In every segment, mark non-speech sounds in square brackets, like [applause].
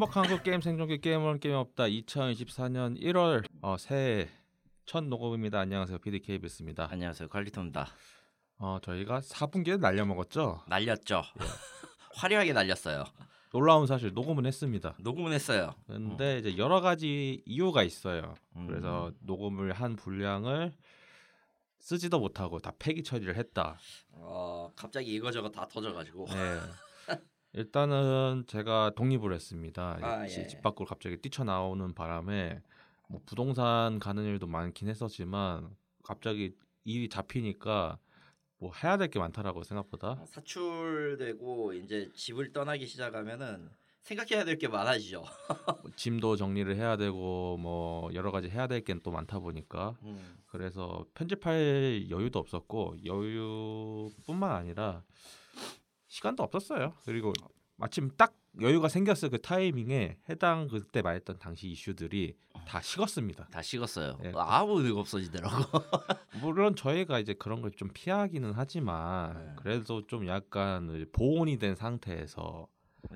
행복한 한국 게임 생존기 게임은 게임 없다 2024년 1월 어, 새해 첫 녹음입니다. 안녕하세요. PDKBS입니다. 안녕하세요. 관리토입니다. 어, 저희가 4분기에 날려 먹었죠. 날렸죠. [laughs] 화려하게 날렸어요. 놀라운 사실 녹음은 했습니다. 녹음은 했어요. 근데 이제 여러 가지 이유가 있어요. 음. 그래서 녹음을 한 분량을 쓰지도 못하고 다 폐기 처리를 했다. 어, 갑자기 이거저거 다 터져가지고 네. [laughs] 일단은 제가 독립을 했습니다. 아, 집- 예. 집 밖으로 갑자기 뛰쳐나오는 바람에 뭐 부동산 가는 일도 많긴 했었지만 갑자기 일이 잡히니까 뭐 해야 될 게 많더라고 생각보다. 사출되고 이제 집을 떠나기 시작하면은 생각해야 될 게 많아지죠. [laughs] 뭐 짐도 정리를 해야 되고 뭐 여러 가지 해야 될 게 또 많다 보니까 음. 그래서 편집할 여유도 없었고 여유뿐만 아니라 시간도 없었어요. 그리고 마침 딱 여유가 생겼을 그 타이밍에 해당 그때 말했던 당시 이슈들이 다 식었습니다. 다 식었어요. 예. 아무 의가 없어지더라고. [laughs] 물론 저희가 이제 그런 걸 좀 피하기는 하지만 네. 그래도 좀 약간 보온이 된 상태에서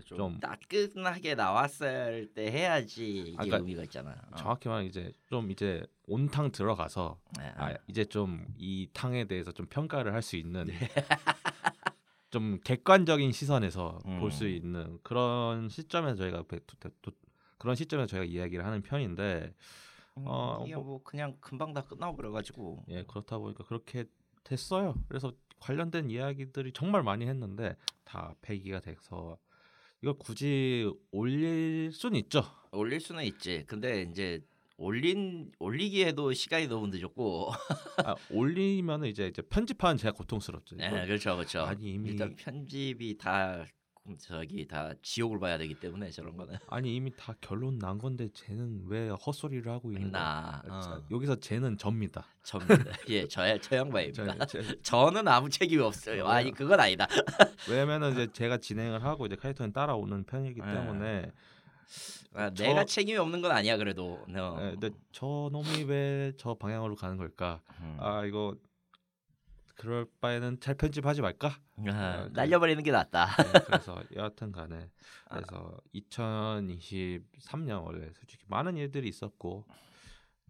좀, 좀- 따끈하게 나왔을 때 해야지 이게 아까 의미가 있잖아. 어. 정확히 말하면 이제 좀 이제 온탕 들어가서 네, 아, 이제 좀 이 탕에 대해서 좀 평가를 할 수 있는 네. [laughs] 좀 객관적인 시선에서 음. 볼수 있는 그런 시점에서 저희가 그런 시점에서 저희가 이야기를 하는 편인데 음, 어, 이게 뭐 그냥 금방 다 끝나버려가지고 예 그렇다 보니까 그렇게 됐어요. 그래서 관련된 이야기들이 정말 많이 했는데 다 폐기가 돼서 이걸 굳이 올릴 수는 있죠. 올릴 수는 있지. 근데 이제 올린 올리기에도 시간이 너무 늦었고. 아, 올리면은 이제 이제 편집하는 제가 고통스럽죠. 네, 그렇죠, 그렇죠. 아니, 이미- 일단 편집이 다 저기 다 지옥을 봐야 되기 때문에 저런 거는 [laughs] 아니 이미 다 결론 난 건데 쟤는 왜 헛소리를 하고 있는 거야? 나 자, 어, 여기서 쟤는 접니다. 접니다. [laughs] 예, 저야 저 양반입니다. 저, 제- [laughs] 저는 아무 책임이 없어요. 아니 그건 아니다. 왜냐면은 이제 제가 진행을 하고 이제 카이토는 따라오는 편이기 네. 때문에 아, 저- 내가 책임이 없는 건 아니야 그래도. 어. 예, 근데 저 놈이 왜 저 방향으로 가는 걸까? 음. 아 이거 그럴 바에는 잘 편집하지 말까? 아, 네. 날려버리는 게 낫다. 네, 그래서 여하튼간에 [laughs] 아. 그래서 2023년 원래 솔직히 많은 일들이 있었고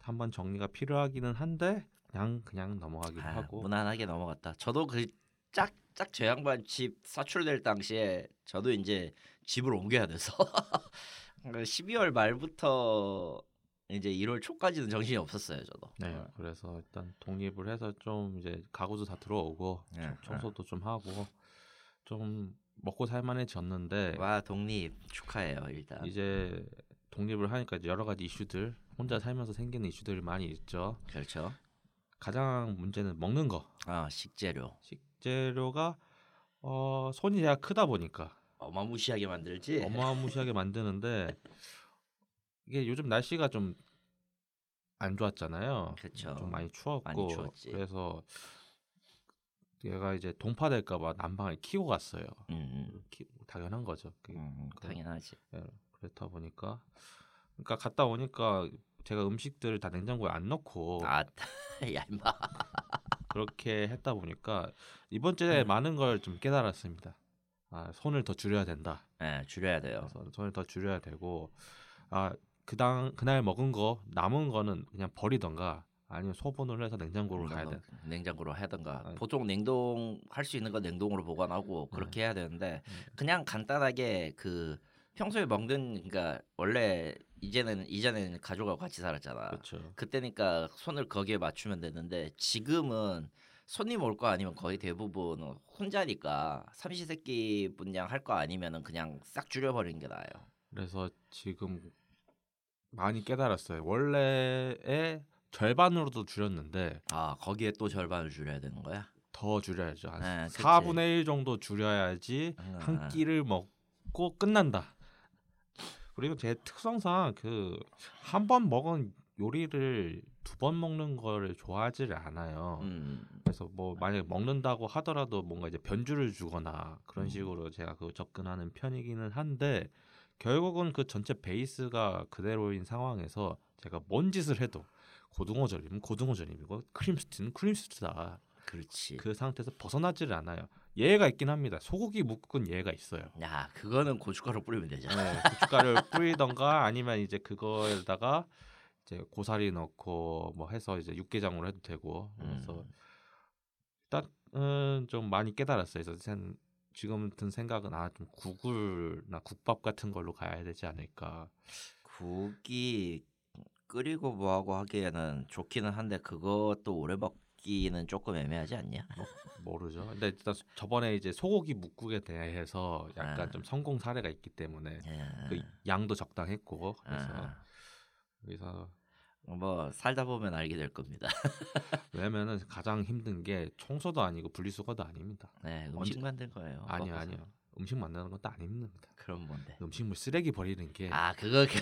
한번 정리가 필요하기는 한데 그냥 그냥 넘어가기도 아, 하고 무난하게 넘어갔다. 저도 그 짝짝 저 양반 집 사출될 당시에 저도 이제 집을 옮겨야 돼서 [laughs] 12월 말부터 이제 1월 초까지는 정신이 없었어요, 저도. 네, 어. 그래서 일단 독립을 해서 좀 이제 가구도 다 들어오고 예, 좀 청소도 좀 하고 좀 먹고 살만해졌는데 와 독립 축하해요 일단. 이제 독립을 하니까 이제 여러 가지 이슈들 혼자 살면서 생기는 이슈들이 많이 있죠. 그렇죠. 가장 문제는 먹는 거. 아 식재료 식재료가 어, 손이 제가 크다 보니까 어마무시하게 만들지. 어마무시하게 만드는데 [laughs] 이게 요즘 날씨가 좀 안 좋았잖아요. 그쵸. 좀 많이 추웠고 많이 추웠지. 그래서 얘가 이제 동파될까봐 난방을 키고 갔어요. 음, 음, 키- 당연한 거죠. 그게 음, 그- 당연하지. 예, 그렇다 보니까 그러니까 갔다 오니까 제가 음식들을 다 냉장고에 안 넣고 아, [laughs] 야 임마. 그렇게 했다 보니까 이번 주에 음. 많은 걸 좀 깨달았습니다. 아, 손을 더 줄여야 된다. 예, 줄여야 돼요. 그래서 손을 더 줄여야 되고 아 그당 그날 먹은 거 남은 거는 그냥 버리던가 아니면 소분을 해서 냉장고로 가야 돼. 냉장고로 하던가 아. 보통 냉동 할 수 있는 거 냉동으로 보관하고 그렇게 해야 되는데 그냥 간단하게 그 평소에 먹는 그러니까 원래 이제는 이전에는 가족하고 같이 살았잖아. 그렇죠. 그때니까 손을 거기에 맞추면 되는데 지금은 손님 올 거 아니면 거의 대부분 혼자니까 삼시세끼 분량 할 거 아니면은 그냥 싹 줄여버리는 게 나아요. 그래서 지금 많이 깨달았어요. 원래의 절반으로도 줄였는데 아 거기에 또 절반을 줄여야 되는 거야? 더 줄여야죠. 한 네, 그치. 4분의 1 정도 줄여야지 음, 한 음. 끼를 먹고 끝난다. 그리고 제 특성상 그 한 번 먹은 요리를 두 번 먹는 거를 좋아하지를 않아요. 음. 그래서 뭐 만약에 먹는다고 하더라도 뭔가 이제 변주를 주거나 그런 음. 식으로 제가 그 접근하는 편이기는 한데 결국은 그 전체 베이스가 그대로인 상황에서 제가 뭔 짓을 해도 고등어절이면 고등어 절임이고 크림스트는 크림스트다. 그렇지. 그 상태에서 벗어나지를 않아요. 예가 있긴 합니다. 소고기 묵은 예가 있어요. 야 그거는 고춧가루 뿌리면 되잖아. 네, 고춧가루를 뿌리던가 아니면 이제 그거에다가 이제 고사리 넣고 뭐 해서 이제 육개장으로 해도 되고 그래서 음. 일단은 좀 많이 깨달았어요. 그래서 지금 든 생각은 아 좀 국을나 국밥 같은 걸로 가야 되지 않을까. 국이 끓이고 뭐하고 하기에는 좋기는 한데 그것도 오래 먹기는 조금 애매하지 않냐? 모르죠. 근데 일단 저번에 이제 소고기 묵국에 대해서 약간 아. 좀 성공 사례가 있기 때문에 예. 그 양도 적당했고 그래서 아, 그래서 뭐 살다 보면 알게 될 겁니다. [laughs] 왜냐면은 가장 힘든 게 청소도 아니고 분리수거도 아닙니다. 네, 음식 언제- 만든 거예요. 아니요. 아니요. 음식 만드는 것도 안 힘듭니다. 그럼 뭔데? 음식물 쓰레기 버리는 게 아 그거 그거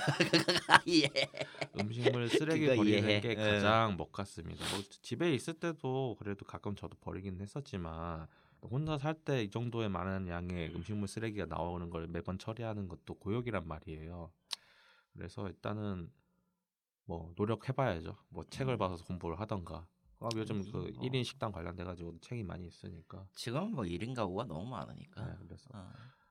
예. [laughs] 음식물 쓰레기 버리는 이해해. 게 예. 가장 못 같습니다. 뭐 집에 있을 때도 그래도 가끔 저도 버리긴 했었지만 혼자 살 때 이 정도의 많은 양의 음식물 쓰레기가 나오는 걸 매번 처리하는 것도 고역이란 말이에요. 그래서 일단은 뭐 노력해봐야죠. 뭐 책을 봐서 공부를 하던가. 아, 요즘 그 음, 뭐. 1인 식당 관련돼 가지고 책이 많이 있으니까. 지금 뭐 1인 가구가 너무 많으니까. 네, 그래서 어.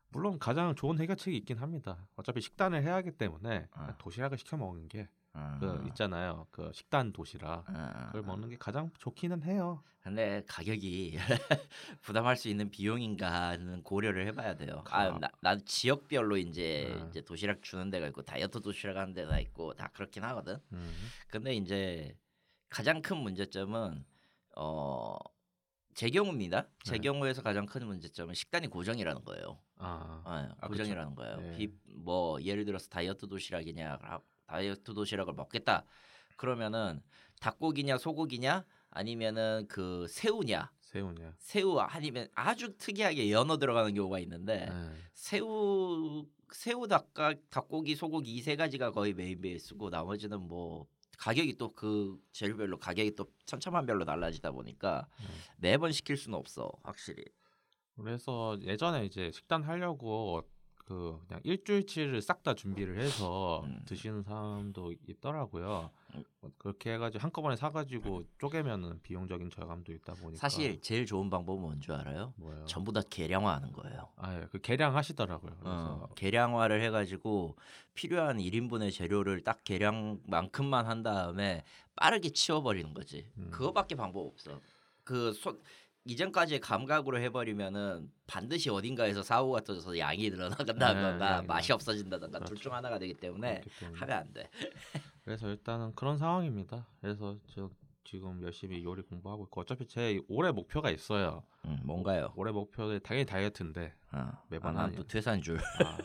물론 가장 좋은 해결책이 있긴 합니다. 어차피 식단을 해야 하기 때문에 아. 도시락을 시켜 먹는 게 어. 그 있잖아요. 그 식단 도시락. 어. 그걸 먹는 게 가장 좋기는 해요. 근데 가격이 [laughs] 부담할 수 있는 비용인가는 고려를 해봐야 돼요. 가- 아, 나, 난 지역별로 이제 네. 이제 도시락 주는 데가 있고 다이어트 도시락 하는 데가 있고 다 그렇긴 하거든. 음. 근데 이제 가장 큰 문제점은 어. 제 경우입니다. 제 네. 경우에서 가장 큰 문제점은 식단이 고정이라는 거예요. 아, 아, 아, 고정이라는 거예요. 네. 비, 뭐 예를 들어서 다이어트 도시락이냐 아, 다이어트 도시락을 먹겠다. 그러면은 닭고기냐 소고기냐 아니면은 그 새우냐 새우냐. 새우 아니면 아주 특이하게 연어 들어가는 경우가 있는데 네. 새우 새우 닭가 닭고기 소고기 이 세 가지가 거의 메인 베이스고 나머지는 뭐 가격이 또 그 재료별로 가격이 또 천차만별로 달라지다 보니까 음. 매번 시킬 수는 없어 확실히 그래서 예전에 이제 식단 하려고 그 그냥 일주일치를 싹 다 준비를 해서 음. 드시는 사람도 있더라고요. 음. 뭐 그렇게 해가지고 한꺼번에 사가지고 쪼개면은 비용적인 절감도 있다 보니까 사실 제일 좋은 방법은 뭔지 알아요? 뭐예요? 전부 다 계량화하는 거예요. 아, 예, 그 계량하시더라고요. 그래서 어, 계량화를 해가지고 필요한 1인분의 재료를 딱 계량만큼만 한 다음에 빠르게 치워버리는 거지. 음. 그거밖에 방법 없어. 그 손, 이전까지의 감각으로 해버리면은 반드시 어딘가에서 사고가 터져서 양이 늘어나간다던가 네, 양이 맛이 없어진다던가 둘 그렇죠. 중 하나가 되기 때문에. 하면 안 돼. [laughs] 그래서 일단은 그런 상황입니다. 그래서 저 지금 열심히 요리 공부하고 있고 어차피 제 올해 목표가 있어요. 음, 뭔가요? 올해 목표는 당연히 다이어트인데 어, 매번 아, 하니- 난또 퇴산 줄. 아,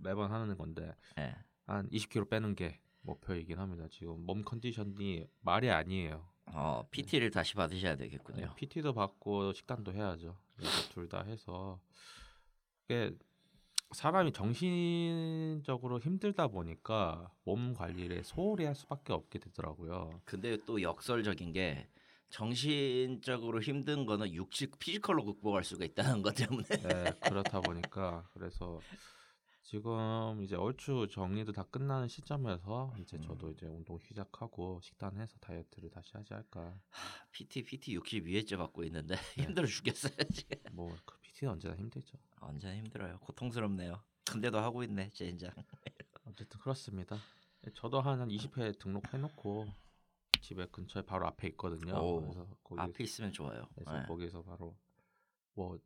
매번 하는 건데 [laughs] 예. 한 20kg 빼는 게 목표이긴 합니다. 지금 몸 컨디션이 말이 아니에요. 어, PT를 다시 받으셔야 되겠군요. PT도 받고 식단도 해야죠. 둘 다 해서 이게 사람이 정신적으로 힘들다 보니까 몸 관리를 소홀히 할 수밖에 없게 되더라고요. 근데 또 역설적인 게 정신적으로 힘든 거는 육신 physical로 극복할 수가 있다는 것 때문에 네, 그렇다 보니까 그래서 지금 이제 얼추 정리도 다 끝나는 시점에서 이제 음. 저도 이제 운동 시작하고 식단해서 다이어트를 다시 하지 할까. PT PT 62회째 받고 있는데 [laughs] 네. 힘들어 죽겠어요 지금. 뭐그 PT는 언제나 힘들죠. 언제나 힘들어요. 고통스럽네요. 근데도 하고 있네 젠장. 어쨌든 그렇습니다. 저도 한, 한 20회 등록해놓고 집에 근처에 바로 앞에 있거든요. 오, 그래서 거기 앞에 있으면 좋아요. 그래서 네. 거기서 바로 뭐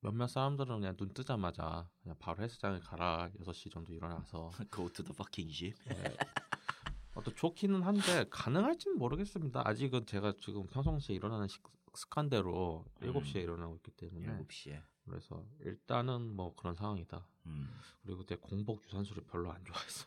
몇몇 사람들은 그냥 눈 뜨자마자 그냥 바로 헬스장에 가라 6시 정도 일어나서 [laughs] Go to the fucking gym. 네. 어, 또 좋기는 한데 가능할지는 모르겠습니다. 아직은 제가 지금 평상시에 일어나는 식, 습관대로 음. 7시에 일어나고 있기 때문에 7시에. 그래서 일단은 뭐 그런 상황이다. 음. 그리고 내 공복 유산소를 별로 안 좋아해서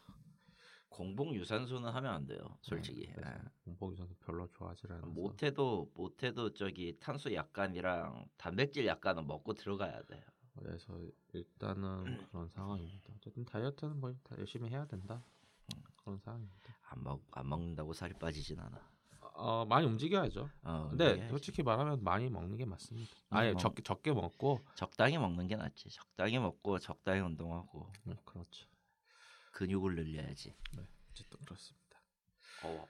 공복 유산소는 하면 안 돼요. 솔직히. 네, 예. 공복 유산소 별로 좋아하지 않아서 못해도 못해도 저기 탄수 약간이랑 단백질 약간은 먹고 들어가야 돼요. 그래서 일단은 그런 상황입니다. 어쨌든 다이어트는 뭐다 열심히 해야 된다. 그런 상황입니다. 안 먹 안 먹는다고 살이 빠지진 않아. 어, 많이 움직여야죠. 어, 근데 움직여야지. 솔직히 말하면 많이 먹는 게 맞습니다. 음, 아예 뭐. 적게 적게 먹고 적당히 먹는 게 낫지. 적당히 먹고 적당히 운동하고 음, 그렇죠. 근육을 늘려야지. 네, 어쨌든 그렇습니다. 어.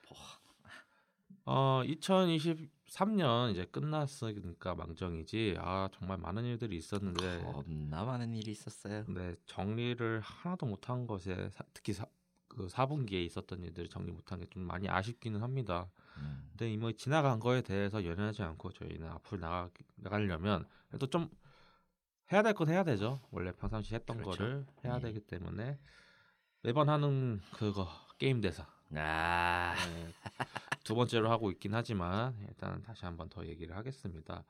어, 2013년 이제 끝났으니까 망정이지. 아 정말 많은 일들이 있었는데 겁나 많은 일이 있었어요. 네, 정리를 하나도 못한 것에 사- 특히 사, 그 4분기에 있었던 일들 정리 못한 게 좀 많이 아쉽기는 합니다. 음. 근데 이뭐 지나간 거에 대해서 연연하지 않고 저희는 앞으로 나가 나가려면 그래도 좀 해야 될 건 해야 되죠. 원래 평상시 했던 그렇죠. 거를 해야 네. 되기 때문에 매번 하는 그거 게임 대사 아, 네, 두 번째로 하고 있긴 하지만 일단 다시 한번 더 얘기를 하겠습니다.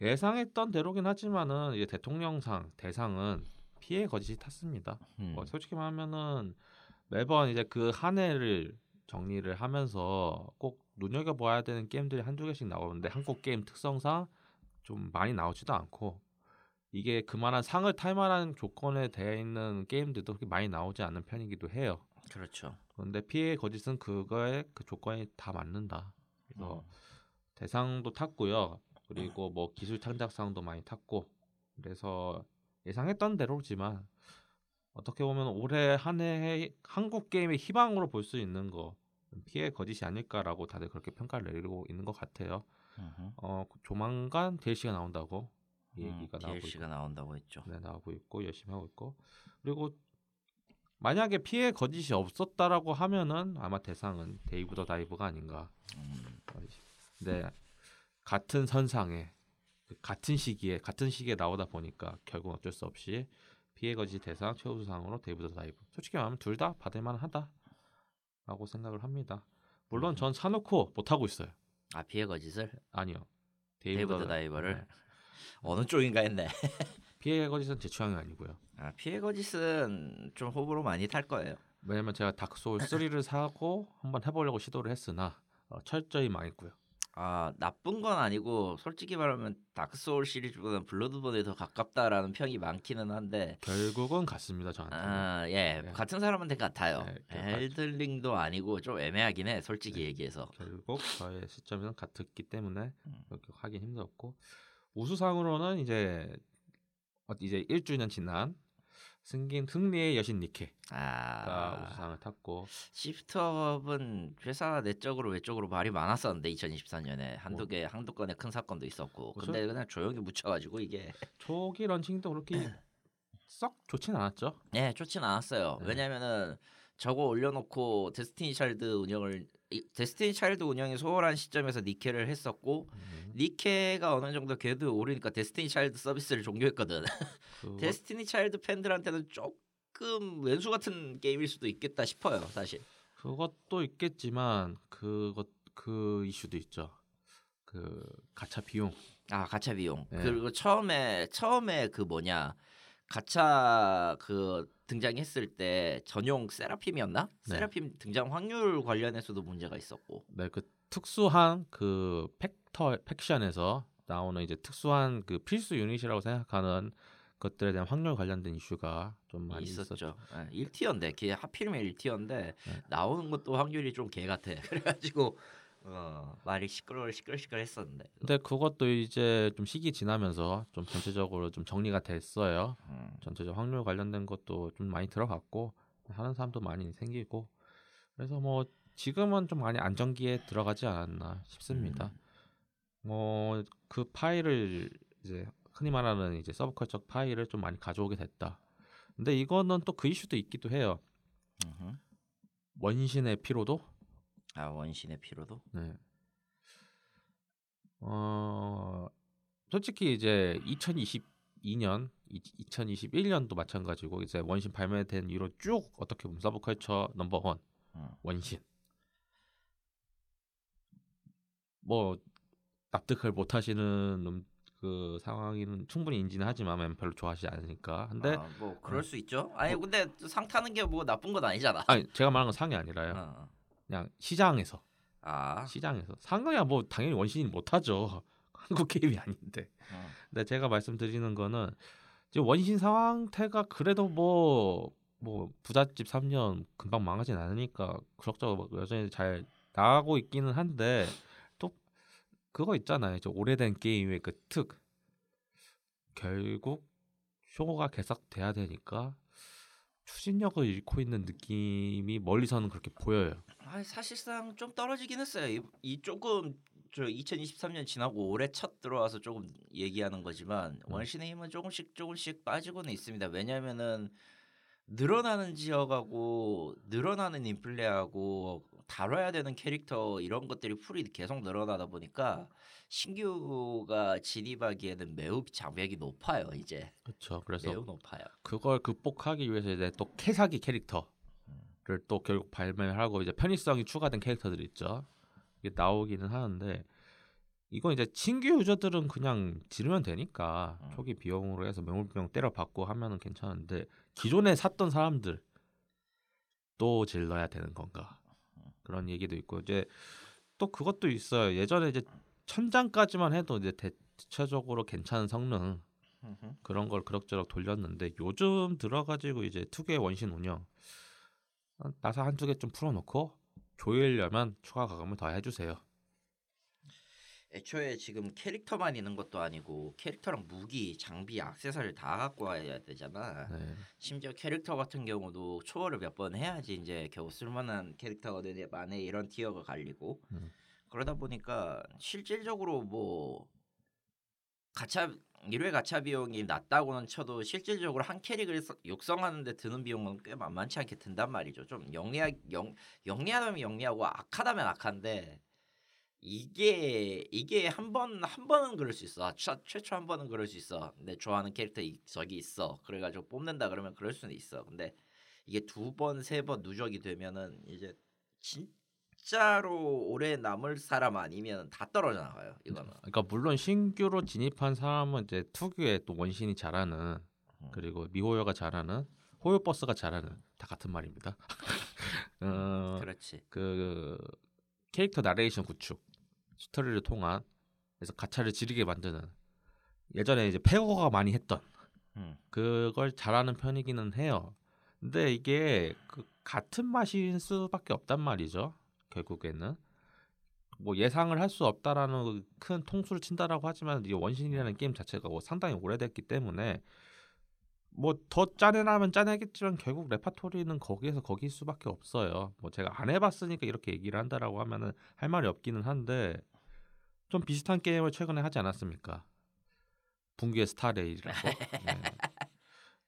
예상했던 대로긴 하지만은 이제 대통령상 대상은 피해 거짓이 탔습니다. 음. 뭐 솔직히 말하면은 매번 이제 그 한 해를 정리를 하면서 꼭 눈여겨 봐야 되는 게임들이 한두 개씩 나오는데 한국 게임 특성상 좀 많이 나오지도 않고 이게 그만한 상을 탈 만한 조건에 되어 있는 게임들도 그렇게 많이 나오지 않는 편이기도 해요. 그렇죠. 그런데 피해 거짓은 그거에 그 조건이 다 맞는다. 그래서 음. 대상도 탔고요. 그리고 뭐 기술 창작상도 많이 탔고 그래서 예상했던 대로지만 어떻게 보면 올해 한 해의 한국 게임의 희망으로 볼 수 있는 거 피해 거짓이 아닐까라고 다들 그렇게 평가를 내리고 있는 것 같아요. 어 조만간 DLC가 나온다고 이 음, 얘기가 나오고 DLC가 있고, 나온다고 했죠. 네, 나오고 있고 열심히 하고 있고 그리고 만약에 P의 거짓이 없었다라고 하면은 아마 대상은 데이브 더 다이버가 아닌가. 음. 네 같은 선상에 그 같은 시기에 같은 시기에 나오다 보니까 결국 어쩔 수 없이 P의 거짓 대상 최우수상으로 데이브 더 다이버. 솔직히 말하면 둘 다 받을 만하다라고 생각을 합니다. 물론 전 사놓고 못 하고 있어요. 아 P의 거짓을 아니요. 데이브 더 다이버를 네. 어느 쪽인가 했네. [laughs] P의 거짓은 제 취향이 아니고요. 아 P의 거짓은 좀 호불호 많이 탈 거예요. 왜냐면 제가 다크 소울 3를 사고 한번 해보려고 시도를 했으나 어, 철저히 망했고요. 아 나쁜 건 아니고 솔직히 말하면 다크 소울 시리즈보다는 블러드본에 더 가깝다라는 평이 많기는 한데 결국은 같습니다 저한테는. 아 예 네. 같은 사람한테 같아요. 네, 그 엘든 링도 아니고 좀 애매하긴 해 솔직히 네. 얘기해서. 결국 저의 시점에는 같았기 때문에 음. 하긴 힘들었고 우수상으로는 이제 어, 이제 1주년 지난 승긴 승리의 여신 니케가 아 우수상을 탔고 시프트업은 회사 내적으로 외적으로 말이 많았었는데 2024년에 한두 뭐. 개 한두 건의 큰 사건도 있었고 그렇죠? 근데 그냥 조용히 묻혀가지고 이게 초기 런칭도 그렇게 [laughs] 썩 좋진 않았죠. 네 좋진 않았어요. 네. 왜냐면은 저거 올려놓고 데스티니 차일드 운영을 이- 데스티니 차일드 운영이 소홀한 시점에서 니케를 했었고 음, 니케가 어느 정도 궤도 오르니까 데스티니 차일드 서비스를 종료했거든. [laughs] 데스티니 차일드 팬들한테는 조금 왼수 같은 게임일 수도 있겠다 싶어요, 사실. 그것도 있겠지만 그것 그 이슈도 있죠. 그 가차 비용. 아 가차 비용. 네. 그리고 처음에 처음에 그 뭐냐 가차 그 등장했을 때 전용 세라핌이었나? 네. 세라핌 등장 확률 관련해서도 문제가 있었고. 네, 그 특수한 그 팩터 팩션에서 나오는 이제 특수한 그 필수 유닛이라고 생각하는 것들에 대한 확률 관련된 이슈가 좀 많이 있었죠. 있었죠. 네, 1티어인데 걔 하필이면 1티어인데 네. 나오는 것도 확률이 좀 개 같아. [laughs] 그래가지고 어, 말이 시끌 시끌시끌했었는데. 근데 그것도 이제 좀 시기 지나면서 좀 전체적으로 좀 정리가 됐어요. 음, 전체적 확률 관련된 것도 좀 많이 들어갔고 하는 사람도 많이 생기고 그래서 뭐 지금은 좀 많이 안정기에 들어가지 않았나 싶습니다. 음. 뭐그 파일을 이제 흔히 말하는 이제 서브컬처 파일을 좀 많이 가져오게 됐다. 근데 이거는 또 그 이슈도 있기도 해요. 음흠. 원신의 피로도. 아 원신의 피로도. 네. 어 솔직히 이제 2022년, 2021년도 마찬가지고 이제 원신 발매된 이후로 쭉 어떻게 보면 서브컬처 넘버 원 음. 원신. 뭐 납득을 못 하시는 음, 그 상황이는 충분히 인지는 하지만 별로 좋아하시지 않으니까. 근데 아, 뭐 그럴 어. 수 있죠. 아니 근데 상 타는 게 뭐 나쁜 건 아니잖아. 아니 제가 말하는 건 상이 아니라요. 어. 그냥 시장에서 아, 시장에서 상이야 뭐 당연히 원신이 못하죠. [laughs] 한국 게임이 아닌데. 어. 근데 제가 말씀드리는 거는 지금 원신 상태가 그래도 뭐뭐 부잣집 3년 금방 망하진 않으니까 그럭저럭 여전히 잘 나가고 있기는 한데 또 그거 있잖아요. 저 오래된 게임의 그 특 결국 쇼가 계속돼야 되니까 추진력을 잃고 있는 느낌이 멀리서는 그렇게 보여요. 아, 사실상 좀 떨어지긴 했어요. 이, 이 조금 저 2023년 지나고 올해 첫 들어와서 조금 얘기하는 거지만 음. 원신의 힘은 조금씩 조금씩 빠지고는 있습니다. 왜냐하면은 늘어나는 지역하고 늘어나는 인플레하고 다뤄야 되는 캐릭터 이런 것들이 풀이 계속 늘어나다 보니까 신규가 진입하기에는 매우 장벽이 높아요. 이제 그렇죠. 그래서 매우 높아요. 그걸 극복하기 위해서 이제 또 캐사기 캐릭터를 또 결국 발매를 하고 이제 편의성이 추가된 캐릭터들이 있죠. 이게 나오기는 하는데 이건 이제 신규 유저들은 그냥 지르면 되니까 음. 초기 비용으로 해서 명물병 때려 받고 하면은 괜찮은데 기존에 샀던 사람들 또 질러야 되는 건가 그런 얘기도 있고 이제 또 그것도 있어요. 예전에 이제 천장까지만 해도 이제 대체적으로 괜찮은 성능 그런 걸 그럭저럭 돌렸는데 요즘 들어가지고 이제 투개 원신 운영 어, 나사 한두 개 좀 풀어놓고 조이려면 추가 가금을 더 해주세요. 애초에 지금 캐릭터만 있는 것도 아니고 캐릭터랑 무기, 장비, 액세서리를 다 갖고 와야 되잖아. 네. 심지어 캐릭터 같은 경우도 초월을 몇 번 해야지 이제 겨우 쓸만한 캐릭터가 되네 만에 이런 티어가 갈리고 음. 그러다 보니까 실질적으로 뭐 가차 1회 가차 비용이 낮다고는 쳐도 실질적으로 한 캐릭을 서- 육성하는데 드는 비용은 꽤 만만치 않게 든단 말이죠. 좀 영리하 영, 영리하다면 영리하고 악하다면 악한데 이게 이게 한 번 한 번은 그럴 수 있어. 최, 최초 한 번은 그럴 수 있어. 내 좋아하는 캐릭터 이, 저기 있어. 그래가지고 뽑는다 그러면 그럴 수는 있어. 근데 이게 두 번 세 번 누적이 되면은 이제 진짜로 오래 남을 사람 아니면 다 떨어져 나가요. 이거는. 그러니까 물론 신규로 진입한 사람은 이제 특유의 또 원신이 잘하는 음. 그리고 미호요가 잘하는 호요버스가 잘하는 다 같은 말입니다. [laughs] 어, 그렇지. 그 캐릭터 나레이션 구축 스토리를 통한 그래서 가차를 지르게 만드는 예전에 이제 페거가 많이 했던 음. 그걸 잘하는 편이기는 해요. 근데 이게 그 같은 맛일 수밖에 없단 말이죠. 결국에는 뭐 예상을 할 수 없다라는 그큰 통수를 친다라고 하지만 이 원신이라는 게임 자체가 뭐 상당히 오래됐기 때문에 뭐 더 짜내라면 짜내겠지만 결국 레파토리는 거기에서 거기일 수밖에 없어요. 뭐 제가 안 해봤으니까 이렇게 얘기를 한다라고 하면은 할 말이 없기는 한데 좀 비슷한 게임을 최근에 하지 않았습니까? 붕괴 스타레일이라고. 네.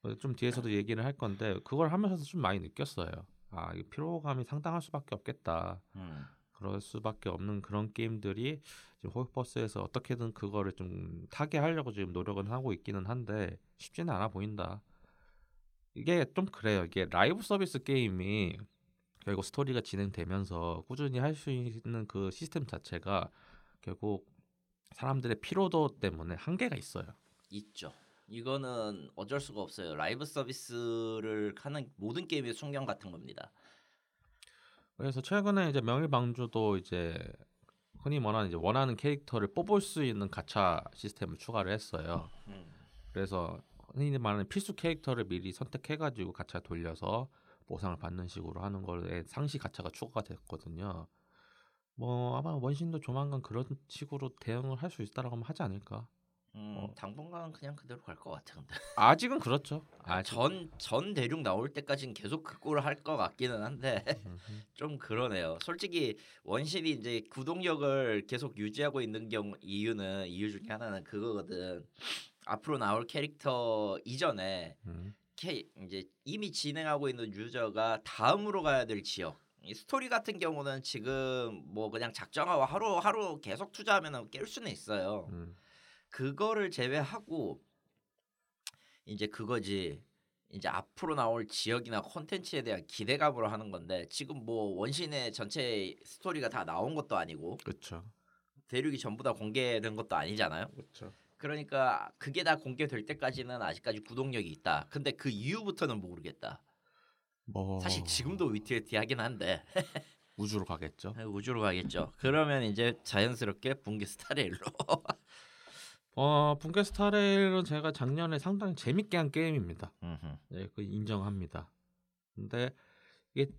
어, 좀 뒤에서도 얘기를 할 건데 그걸 하면서도 좀 많이 느꼈어요. 아, 이 피로감이 상당할 수밖에 없겠다. 음. 그럴 수밖에 없는 그런 게임들이 지금 호흡버스에서 어떻게든 그거를 좀 타게 하려고 지금 노력은 하고 있기는 한데 쉽지는 않아 보인다. 이게 좀 그래요. 이게 라이브 서비스 게임이 결국 스토리가 진행되면서 꾸준히 할 수 있는 그 시스템 자체가 결국 사람들의 피로도 때문에 한계가 있어요. 있죠. 이거는 어쩔 수가 없어요. 라이브 서비스를 하는 모든 게임의 숙명 같은 겁니다. 그래서 최근에 이제 명일방주도 이제 흔히 말하는 이제 원하는 캐릭터를 뽑을 수 있는 가차 시스템을 추가를 했어요. 음. 그래서 흔히 말하는 필수 캐릭터를 미리 선택해가지고 가차 돌려서 보상을 받는 식으로 하는 거에 상시 가차가 추가가 됐거든요. 뭐 아마 원신도 조만간 그런 식으로 대응을 할 수 있다라고 하면 하지 않을까. 음, 어. 당분간은 그냥 그대로 갈 것 같아. 근데 [laughs] 아직은 그렇죠. 아직. 전전 대륙 나올 때까지는 계속 그 꼴을 할 것 같기는 한데. [laughs] 좀 그러네요. 솔직히 원신이 이제 구동력을 계속 유지하고 있는 경우 이유는 이유 중에 하나는 그거거든. 앞으로 나올 캐릭터 이전에 음. 캐 이제 이미 진행하고 있는 유저가 다음으로 가야 될 지역. 이 스토리 같은 경우는 지금 뭐 그냥 작정하고 하루 하루 계속 투자하면 깰 수는 있어요. 음. 그거를 제외하고 이제 그거지. 이제 앞으로 나올 지역이나 콘텐츠에 대한 기대감으로 하는 건데 지금 뭐 원신의 전체 스토리가 다 나온 것도 아니고 그렇죠. 대륙이 전부 다 공개된 것도 아니잖아요. 그렇죠. 그러니까 그게 다 공개될 때까지는 아직까지 구동력이 있다. 근데 그 이후부터는 모르겠다. 뭐 사실 지금도 위태위태하긴 한데 [laughs] 우주로 가겠죠. 우주로 가겠죠. 그러면 이제 자연스럽게 붕괴 스타레일로 [laughs] 어 붕괴 스타레일은 제가 작년에 상당히 재밌게 한 게임입니다. 음흠. 네, 그 인정합니다. 근데 이게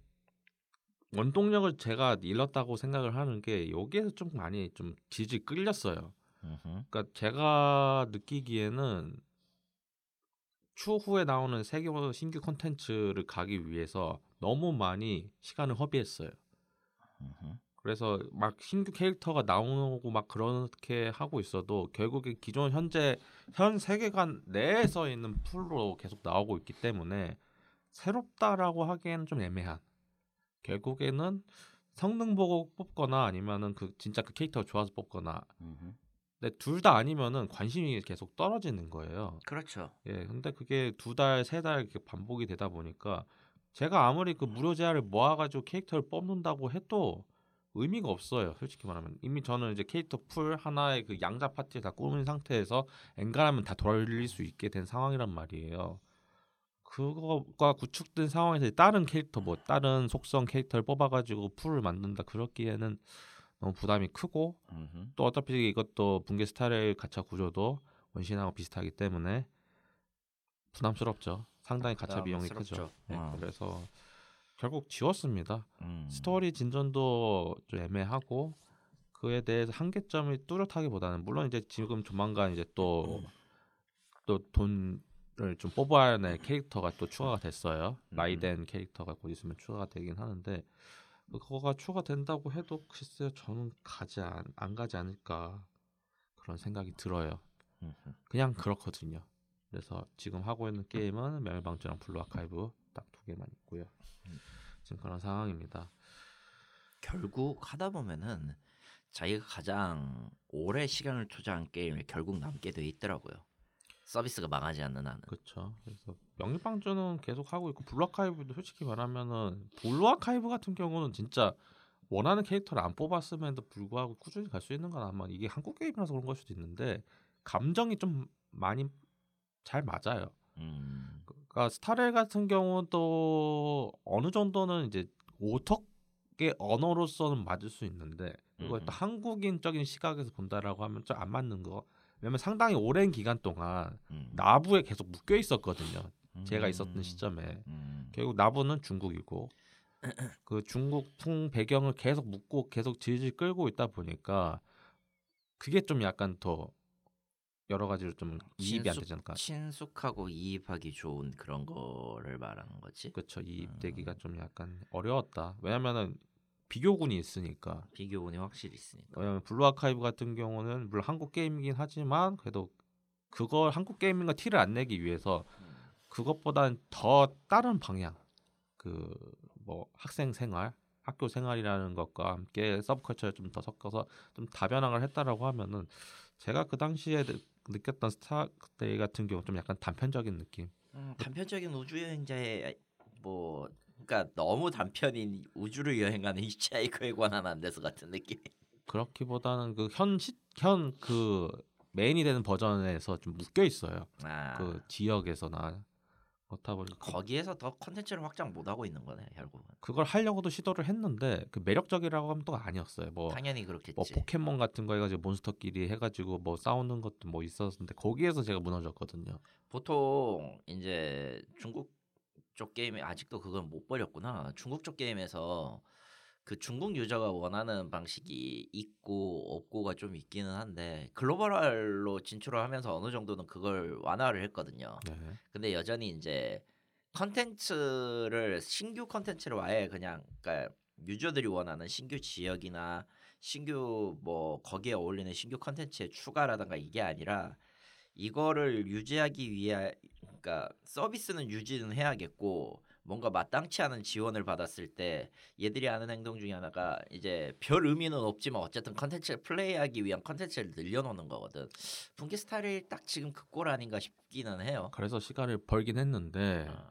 원동력을 제가 잃었다고 생각을 하는 게 여기에서 좀 많이 좀 질질 끌렸어요. 음흠. 그러니까 제가 느끼기에는 추후에 나오는 세계 신규 콘텐츠를 가기 위해서 너무 많이 시간을 허비했어요. 그래서 막 신규 캐릭터가 나오고 막 그렇게 하고 있어도 결국에 기존 현재 현 세계관 내에서 있는 풀로 계속 나오고 있기 때문에 새롭다라고 하기에는 좀 애매한. 결국에는 성능 보고 뽑거나 아니면은 그 진짜 그 캐릭터가 좋아서 뽑거나. 근데 둘 다 아니면은 관심이 계속 떨어지는 거예요. 그렇죠. 예, 근데 그게 두 달, 세 달 이렇게 반복이 되다 보니까 제가 아무리 그 무료 재화를 모아가지고 캐릭터를 뽑는다고 해도 의미가 없어요. 솔직히 말하면 이미 저는 이제 캐릭터 풀 하나의 그 양자 파티를 다 꾸민 상태에서 엔간하면 다 돌릴 수 있게 된 상황이란 말이에요. 그거가 구축된 상황에서 다른 캐릭터 뭐 다른 속성 캐릭터를 뽑아가지고 pool을 만든다 그렇기에는 너무 부담이 크고 음흠. 또 어차피 이것도 붕괴 스타레일의 가차 구조도 원신하고 비슷하기 때문에 부담스럽죠. 상당히 가차 비용이 크죠. 네, 어. 그래서 결국 지웠습니다. 음. 스토리 진전도 좀 애매하고 그에 대해서 한계점이 뚜렷하기보다는 물론 이제 지금 조만간 이제 또 또 돈을 좀 뽑아야 할 캐릭터가 또 추가가 됐어요. 음. 라이덴 캐릭터가 곧 있으면 추가가 되긴 하는데 그거가 추가된다고 해도 글쎄요 저는 가지 않, 안 가지 않을까 그런 생각이 들어요. 그냥 그렇거든요. 그래서 지금 하고 있는 게임은 명일방주랑 블루 아카이브 딱 두 개만 있고요. 음. 지금 그런 상황입니다. 결국 하다 보면은 자기가 가장 오래 시간을 투자한 게임이 결국 남게 돼 있더라고요. 서비스가 망하지 않는 한은. 그렇죠. 그래서 명일방주는 계속 하고 있고 블루 아카이브도 솔직히 말하면은 블루 아카이브 같은 경우는 진짜 원하는 캐릭터를 안 뽑았음에도 불구하고 꾸준히 갈 수 있는 건 아마 이게 한국 게임이라서 그런 걸 수도 있는데 감정이 좀 많이 잘 맞아요. 음. 그러니까 스타렐 같은 경우도 어느 정도는 이제 오덕의 언어로서는 맞을 수 있는데 음흠. 또 한국인적인 시각에서 본다라고 하면 좀 안 맞는 거. 왜냐면 상당히 오랜 기간 동안 음. 나부에 계속 묶여 있었거든요. 제가 음. 있었던 시점에 음. 결국 나부는 중국이고 [clears throat] 그 중국풍 배경을 계속 묻고 계속 질질 끌고 있다 보니까 그게 좀 약간 더 여러 가지로 좀 이입이 안 친숙- 되지 않을까. 친숙하고 이입하기 좋은 그런 거를 말하는 거지. 그렇죠. 음. 이입되기가 좀 약간 어려웠다. 왜냐면은 비교군이 있으니까. 비교군이 확실히 있으니까. 왜냐면 블루 아카이브 같은 경우는 물론 한국 게임이긴 하지만 그래도 그걸 한국 게임인가 티를 안 내기 위해서 음. 그것보다는 더 다른 방향 그 뭐 학생 생활 학교 생활이라는 것과 함께 subculture를 좀 더 섞어서 좀 다변화를 했다라고 하면은 제가 그 당시에 느- 느꼈던 스타레일 같은 경우 좀 약간 단편적인 느낌 음, 단편적인 우주 여행자의 뭐 그러니까 너무 단편인 우주를 여행하는 [laughs] 히치하이커에 관한 안내서 같은 느낌. 그렇기보다는 그현현그 메인이 되는 버전에서 좀 묶여 있어요 아, 그 지역에서나 그렇다 보니까 거기에서 더 컨텐츠를 확장 못 하고 있는 거네 결국은. 그걸 하려고도 시도를 했는데 그 매력적이라고 하면 또 아니었어요 뭐 당연히 그렇겠지. 뭐 포켓몬 같은 거 해가지고 monster끼리 해가지고 뭐 싸우는 것도 뭐 있었는데 거기에서 제가 무너졌거든요. 보통 이제 중국 쪽 게임에 아직도 그건 못 버렸구나. 중국 쪽 게임에서 그 중국 유저가 원하는 방식이 있고 없고가 좀 있기는 한데 global로 진출을 하면서 어느 정도는 그걸 완화를 했거든요. 네. 근데 여전히 이제 컨텐츠를 신규 컨텐츠를 아예 그냥 그러니까 유저들이 원하는 신규 지역이나 신규 뭐 거기에 어울리는 신규 컨텐츠의 추가라든가 이게 아니라 이거를 유지하기 위해 그러니까 서비스는 유지는 해야겠고 뭔가 마땅치 않은 지원을 받았을 때 얘들이 하는 행동 중에 하나가 이제 별 의미는 없지만 어쨌든 컨텐츠를 플레이하기 위한 컨텐츠를 늘려놓는 거거든. 분기 스타일이 딱 지금 그 꼴 아닌가 싶기는 해요. 그래서 시간을 벌긴 했는데 어.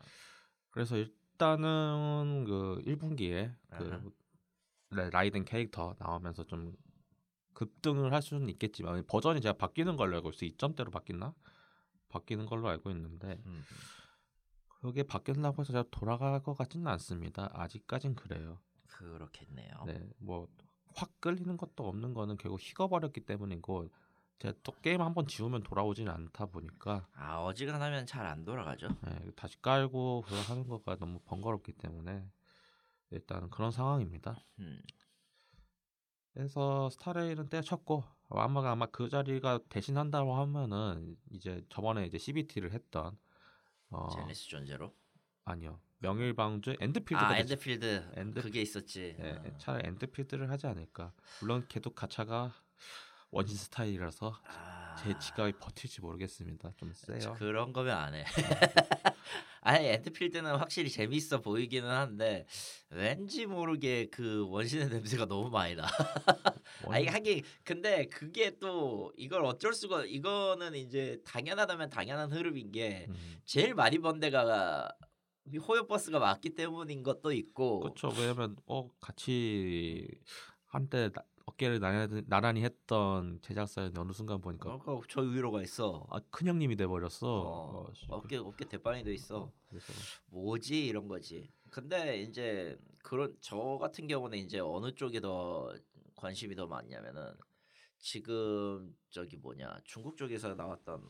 그래서 일단은 그 1분기에 아하. 그 라- 라이덴 캐릭터 나오면서 좀 급등을 할 수는 있겠지만 버전이 제가 바뀌는 걸로 알고 있어요. 2점대로 바뀌나? 바뀌는 걸로 알고 있는데 음. 그게 바뀐다고 해서 제가 돌아갈 것 같지는 않습니다. 아직까진 그래요. 그렇겠네요. 네, 뭐 확 끌리는 것도 없는 거는 결국 식어버렸기 때문이고 제가 또 게임 한번 지우면 돌아오지는 않다 보니까 아 어지간하면 잘 안 돌아가죠. 네, 다시 깔고 그거 하는 거가 너무 번거롭기 때문에 일단 그런 상황입니다. 음. 그래서 스타레일은 때려쳤고 아마 아마 그 자리가 대신한다고 하면은 이제 저번에 이제 CBT를 했던 어, 젠레스 존 제로. 아니요. 명일방주 엔드필드가 아. 엔드필드 엔드- 그게 있었지. 예, 어. 차라리 엔드필드를 하지 않을까. 물론 걔도 가차가 원신 스타일이라서 아, 제 지갑이 버틸지 모르겠습니다. 좀 세요. 그런 거면 안 해. [laughs] 아니 엔드필드는 확실히 재밌어 보이기는 한데 왠지 모르게 그 원신의 냄새가 너무 많이 나. 원- [laughs] 아니 하긴 근데 그게 또 이걸 어쩔 수가 이거는 이제 당연하다면 당연한 흐름인 게 음, 제일 많이 번 데가 호요 버스가 많기 때문인 것도 있고 그렇죠. 왜냐면 어 같이 한때 나- 어깨를 나란히, 나란히 했던 제작사는 어느 순간 보니까 어, 저 위로가 있어. 아, 큰 형님이 돼 버렸어. 어, 어, 씨, 어깨 어깨 대빵이 돼 있어. 그래서 뭐지 이런 거지. 근데 이제 그런 저 같은 경우는 이제 어느 쪽에 더 관심이 더 많냐면은 지금 저기 뭐냐 중국 쪽에서 나왔던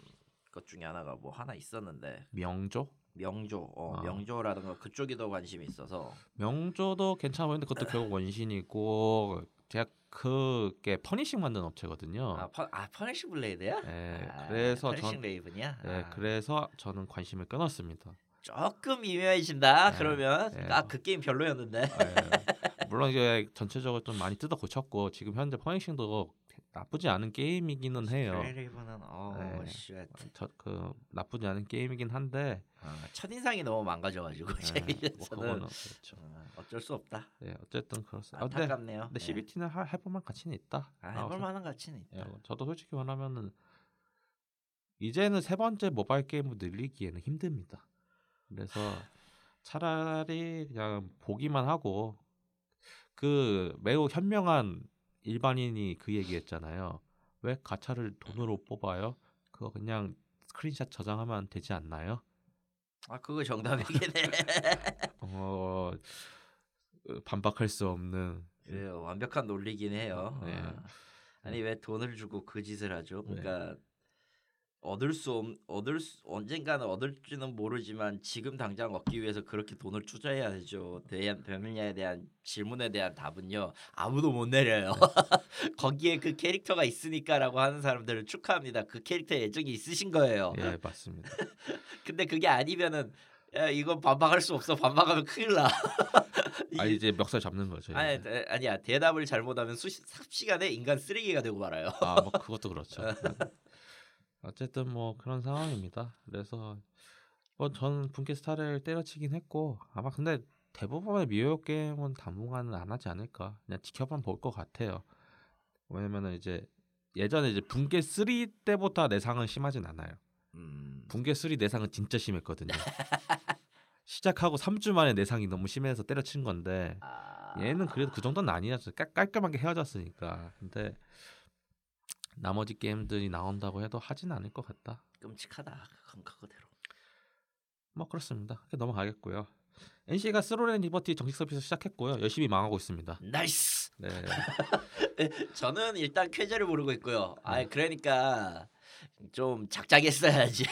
것 중에 하나가 뭐 하나 있었는데 명조? 명조, 어, 아. 명조라든가 그쪽이 더 관심이 있어서 명조도 괜찮아 보이는데 그것도 [clears throat] 결국 원신이고 제가 그게 퍼니싱 만드는 업체거든요. 아, 퍼, 아 퍼니시 블레이드야? 예, 아, 그래서 퍼니싱 그레이 레이븐이야. 예, 아, 그래서 저는 관심을 끊었습니다. 조금 미묘해진다. 네, 그러면 네. 아 그 게임 별로였는데. 예, 물론 이게 전체적으로 좀 많이 뜯어 고쳤고 지금 현재 퍼니싱도 나쁘지 않은 게임이기는 해요. 레이븐은 어, 네. shit. 저 그 나쁘지 않은 게임이긴 한데 아, 첫인상이 너무 망가져가지고 재미에서는 그거는 그렇죠. 어, 어쩔 수 없다. 예, 어쨌든 그렇습니다. 아, 근데, 안타깝네요. 근데 네. CBT는 해볼만 가치는 있다. 아, 아, 해볼 만한 가치는 있다. 예, 저도 솔직히 말하면은 이제는 세 번째 모바일 게임을 늘리기에는 힘듭니다. 그래서 차라리 그냥 보기만 하고 그 매우 현명한 일반인이 그 얘기했잖아요. 왜 가차를 돈으로 뽑아요? 그거 그냥 스크린샷 저장하면 되지 않나요? 아 그거 정답이긴 해. [laughs] 어 반박할 수 없는 예, 완벽한 논리긴 해요. 네. 아, 아니 왜 돈을 주고 그 짓을 하죠? 네. 그러니까 얻을 수 없, 얻을 수 언젠가는 얻을지는 모르지만 지금 당장 얻기 위해서 그렇게 돈을 투자해야 되죠. 대한 배밀냐에 대한 질문에 대한 답은요 아무도 못 내려요. [laughs] 거기에 그 캐릭터가 있으니까라고 하는 사람들을 축하합니다. 그 캐릭터에 애정이 있으신 거예요. 예 맞습니다. [laughs] 근데 그게 아니면은 야, 이건 반박할 수 없어. 반박하면 큰일 나. [laughs] 아 이제 멱살 잡는 거죠. 아니. 대- 아니야 대답을 잘못하면 수시, 삽시간에 인간 쓰레기가 되고 말아요. 아, 뭐 그것도 그렇죠. 어쨌든 뭐 그런 상황입니다. 그래서 뭐 저는 분께 스타를 때려치긴 했고 아마 근데 대부분의 미디어 게임은 당분간은 안 하지 않을까. 그냥 지켜만 볼 것 같아요. 왜냐면은 이제 예전에 이제 붕괴 3 때부터 내상은 심하진 않아요. 음, 붕괴 3 내상은 진짜 심했거든요. [laughs] 시작하고 3주 만에 내상이 너무 심해서 때려친 건데 아, 얘는 그래도 그 정도는 아니었어. 깔, 깔끔하게 헤어졌으니까. 근데 나머지 게임들이 나온다고 해도 하진 않을 것 같다. 끔찍하다. 그건 그거대로. 뭐 그렇습니다. 넘어가겠고요. NC가 쓰론 앤 리버티 정식 서비스 시작했고요. 열심히 망하고 있습니다. nice. 네. [laughs] 저는 일단 쾌재를 부르고 있고요. 아, 네. 그러니까 좀 작작 했어야지.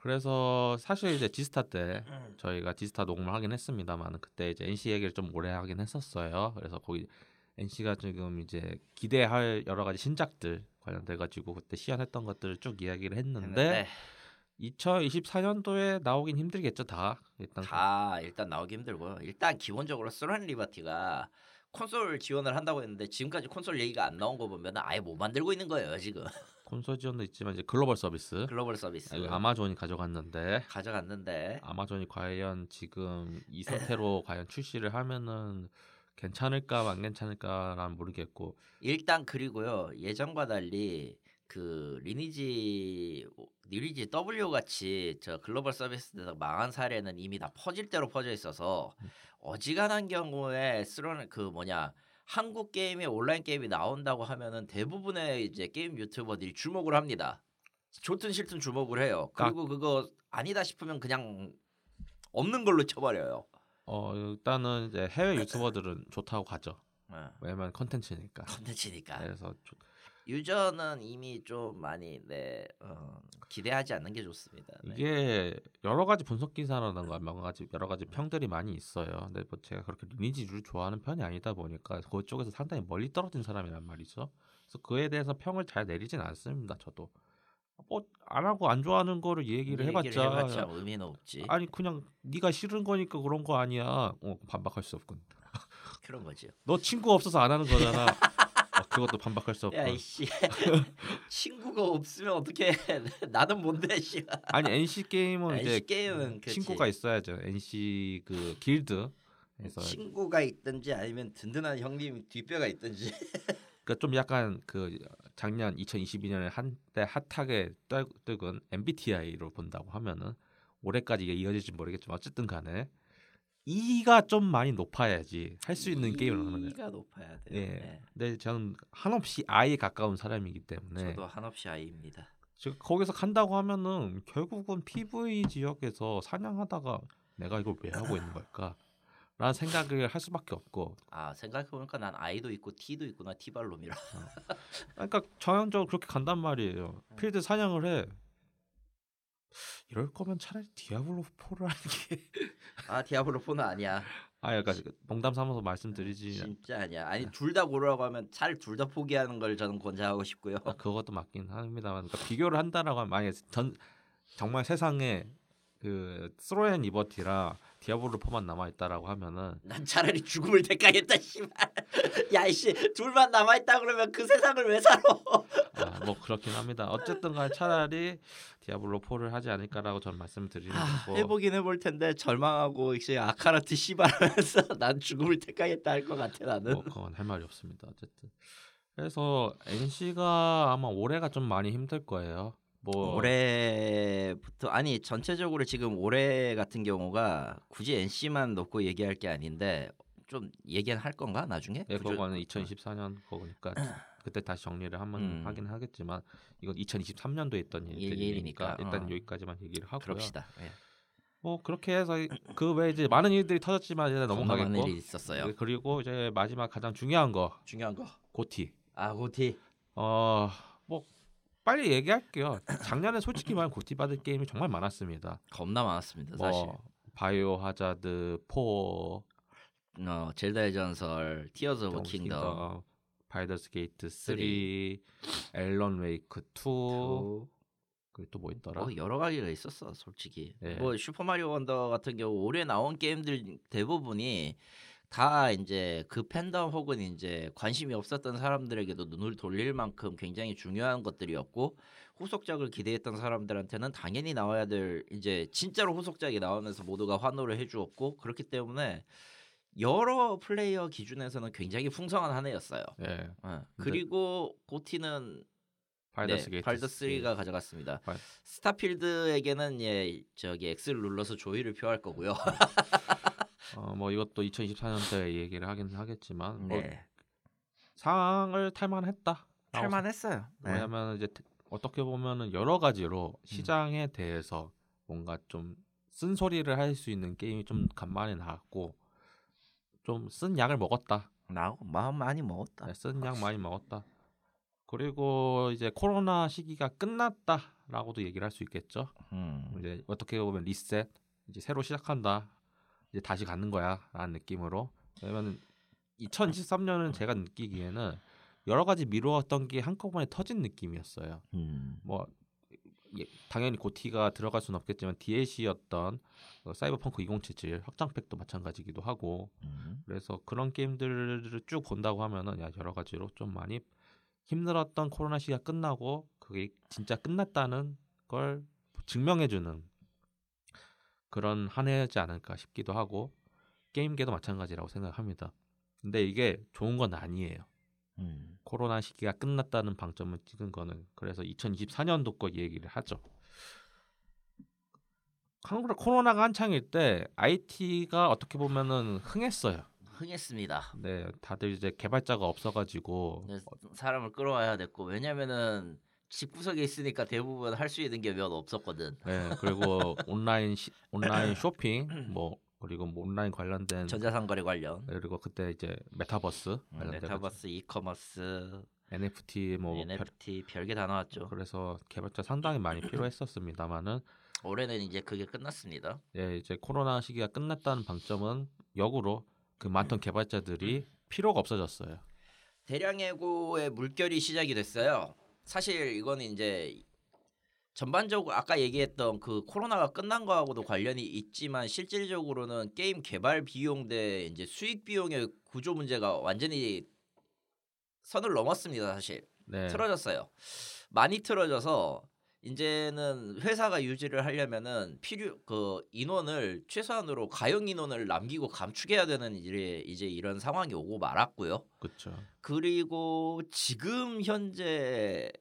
그래서 사실 이제 지스타 때 저희가 지스타 녹음을 하긴 했습니다만 그때 이제 NC 얘기를 좀 오래 하긴 했었어요. 그래서 거기 NC가 지금 이제 기대할 여러 가지 신작들 관련돼 가지고 그때 시연했던 것들을 쭉 이야기를 했는데 2024년도에 나오긴 힘들겠죠 다. 일단 다 일단 나오기 힘들고요. 일단 기본적으로 쓰론 앤 리버티가 콘솔 지원을 한다고 했는데 지금까지 콘솔 얘기가 안 나온 거 보면 아예 못 만들고 있는 거예요 지금. [laughs] 콘솔 지원도 있지만 이제 글로벌 서비스. 글로벌 서비스. 이거 아마존이 가져갔는데. 가져갔는데. 아마존이 과연 지금 이 상태로 과연 출시를 하면은 괜찮을까 안 괜찮을까란 모르겠고 일단 그리고요 예전과 달리 그 리니지 리니지 W 같이 저 글로벌 서비스에서 망한 사례는 이미 다 퍼질 대로 퍼져 있어서 어지간한 경우에 쓰러는 그 뭐냐 한국 게임이 온라인 게임이 나온다고 하면은 대부분의 이제 게임 유튜버들이 주목을 합니다. 좋든 싫든 주목을 해요. 그리고 그거 아니다 싶으면 그냥 없는 걸로 쳐버려요. 어 일단은 이제 해외 유튜버들은 좋다고 가죠 예, 왜냐면 컨텐츠니까 컨텐츠니까. 그래서 좋- 유저는 이미 좀 많이 네 어, 기대하지 않는 게 좋습니다. 네. 이게 여러 가지 분석 기사라든가 여러 가지 여러 가지 평들이 많이 있어요. 근데 뭐 제가 그렇게 리니지를 좋아하는 편이 아니다 보니까 그쪽에서 상당히 멀리 떨어진 사람이란 말이죠. 그래서 그에 대해서 평을 잘 내리진 않습니다. 저도 뭐안 하고 안 좋아하는 거를 얘기를 해봤자, 해봤자 의미는 없지. 아니 그냥 네가 싫은 거니까 그런 거 아니야. 어, 반박할 수 없군. [laughs] 그런 거죠. 너 친구 없어서 안 하는 거잖아. [laughs] 어, 그것도 반박할 수 없고. 야 이씨 친구가 없으면 어떻게 [laughs] 나는 뭔데 씨. 아니 NC 게임은 이제 NC 게임은 그렇지. 친구가 있어야죠. NC 그 길드. 친구가 있든지 아니면 든든한 형님 뒷배가 있든지. 그러니까 좀 약간 그 작년 2022년에 한때 핫하게 떠- 뜨건 MBTI로 본다고 하면은 올해까지 이게 이어질지 모르겠지만 어쨌든 간에 E가 좀 많이 높아야지 할 수 있는 게임을 하는. 이가 높아야 돼. 예. 네. 근데 저는 한없이 I에 가까운 사람이기 때문에 저도 한없이 아이입니다. 지금 거기서 간다고 하면은 결국은 PVP 지역에서 사냥하다가 내가 이걸 왜 하고 있는 걸까? 라는 생각을 할 수밖에 없고 아 생각해 보니까 난 아이도 있고 T도 있구나 T발놈이라. 그러니까 전형적으로 그렇게 간단 말이에요. 필드 사냥을 해. 이럴 거면 차라리 디아블로 4를 하는 게 [laughs] 아 디아블로 4는 아니야. 아, 그러니까 농담 삼아서 말씀드리지. 진짜 아니야. 아니 둘 다 고르라고 하면 차라리 둘 다 포기하는 걸 저는 권장하고 싶고요. 아, 그것도 맞긴 합니다만, 그러니까 비교를 한다라고 하면 만약 전 정말 세상에 그 쓰론 앤 리버티랑 디아블로 4만 남아 있다라고 하면은 난 차라리 죽음을 택하겠다 씨발. 야이씨 둘만 남아 있다 그러면 그 세상을 왜 살아? 아, 뭐 그렇긴 합니다. 어쨌든 간 차라리 디아블로 4를 하지 않을까라고 저는 말씀드리는 아, 거고. 해보긴 해볼 텐데 절망하고 이제 아카라트 씨발하면서 [laughs] 난 죽음을 택하겠다 할 것 같아 나는. 뭐 그건 할 말이 없습니다. 어쨌든 그래서 NC가 아마 올해가 좀 많이 힘들 거예요. 뭐 올해부터 아니 전체적으로 지금 올해 같은 경우가 굳이 NC만 놓고 얘기할 게 아닌데 좀 얘기는 할 건가 나중에? 예, 구조- 그거는 2024년 거니까 [clears throat] 그때 다시 정리를 한번 음. 하긴 하겠지만 이건 2023년도에 있던 일- 일이니까 일단 어. 여기까지만 얘기를 하고요. 그럽시다. 예. 뭐 그렇게 해서 [clears throat] 그 외에 이제 많은 일들이 터졌지만 이제 넘어가겠고 일이 있었어요. 예, 그리고 이제 마지막 가장 중요한 거 중요한 거. GOTY. 아 GOTY. 어 뭐 빨리 얘기할게요. 작년에 솔직히 말하면 GOTY 받을 게임이 정말 많았습니다. 겁나 많았습니다 뭐 사실. 바이오 하자드 4, 어 젤다의 전설, 티어즈 오브 킹덤, 발더스 게이트 3, 앨런 웨이크 2, 또 그리고 또 뭐 있더라? 뭐 여러 가지가 있었어 솔직히. 예. 뭐 슈퍼 마리오 원더 같은 경우 올해 나온 게임들 대부분이 다 이제 그 팬덤 혹은 이제 관심이 없었던 사람들에게도 눈을 돌릴 만큼 굉장히 중요한 것들이었고 후속작을 기대했던 사람들한테는 당연히 나와야 될 이제 진짜로 후속작이 나오면서 모두가 환호를 해주었고 그렇기 때문에 여러 플레이어 기준에서는 굉장히 풍성한 한 해였어요. 예. 어, 그리고 고티는 바이더스 네, 발더 3가 가져갔습니다. 발- 스타필드에게는 예 저기 X를 눌러서 조의를 표할 거고요. 어, 뭐 이것도 2024년도에 얘기를 하긴 하겠지만 뭐 네. 상을 탈만했다. 탈만했어요. 네. 왜냐하면 이제 태- 어떻게 보면은 여러 가지로 시장에 대해서 뭔가 좀 쓴소리를 할 수 있는 게임이 좀 간만에 나왔고 좀 쓴 약을 먹었다. 나하고 마음 많이 먹었다. 네, 쓴약 많이 먹었다. 그리고 이제 코로나 시기가 끝났다라고도 얘기를 할 수 있겠죠. 음. 이제 어떻게 보면 리셋, 이제 새로 시작한다, 이제 다시 가는 거야라는 느낌으로. 왜냐면 2023년은 제가 느끼기에는 여러 가지 미루었던 게 한꺼번에 터진 느낌이었어요. 음. 뭐 예, 당연히 고티가 들어갈 수는 없겠지만 DLC였던 어, 사이버펑크 2077 확장팩도 마찬가지기도 하고 음. 그래서 그런 게임들을 쭉 본다고 하면은 야 여러 가지로 좀 많이 힘들었던 코로나 시기가 끝나고 그게 진짜 끝났다는 걸 증명해주는 그런 한 해지 않을까 싶기도 하고 게임계도 마찬가지라고 생각합니다. 근데 이게 좋은 건 아니에요. 음. 코로나 시기가 끝났다는 방점을 찍은 거는 그래서 2024년도 거 얘기를 하죠. 한국 코로나가 한창일 때 IT가 어떻게 보면은 흥했어요. 흥했습니다. 네, 다들 이제 개발자가 없어가지고 네, 사람을 끌어와야 됐고 왜냐면은 집구석에 있으니까 대부분 할 수 있는 게 몇 없었거든. 네, 그리고 [laughs] 온라인 시, 온라인 쇼핑 [clears throat] 뭐 그리고 뭐 온라인 관련된 전자상거래 관련, 그리고 그때 이제 메타버스 음, 메타버스, e-commerce, NFT 뭐 별- NFT 별 게 다 나왔죠. 그래서 개발자 상당히 많이 [clears throat] 필요했었습니다만은 올해는 이제 그게 끝났습니다. 예, 이제 코로나 시기가 끝났다는 방점은 역으로 그 많던 개발자들이 필요가 없어졌어요. 대량 해고의 물결이 시작이 됐어요. 사실 이거는 이제 전반적으로 아까 얘기했던 그 코로나가 끝난 거하고도 관련이 있지만 실질적으로는 게임 개발 비용 대 이제 수익 비용의 구조 문제가 완전히 선을 넘었습니다 사실 네. 틀어졌어요 많이 틀어져서 이제는 회사가 유지를 하려면은 필요 그 인원을 최소한으로 가용 인원을 남기고 감축해야 되는 일에 이제 이런 상황이 오고 말았고요. 그렇죠. 그리고 지금 현재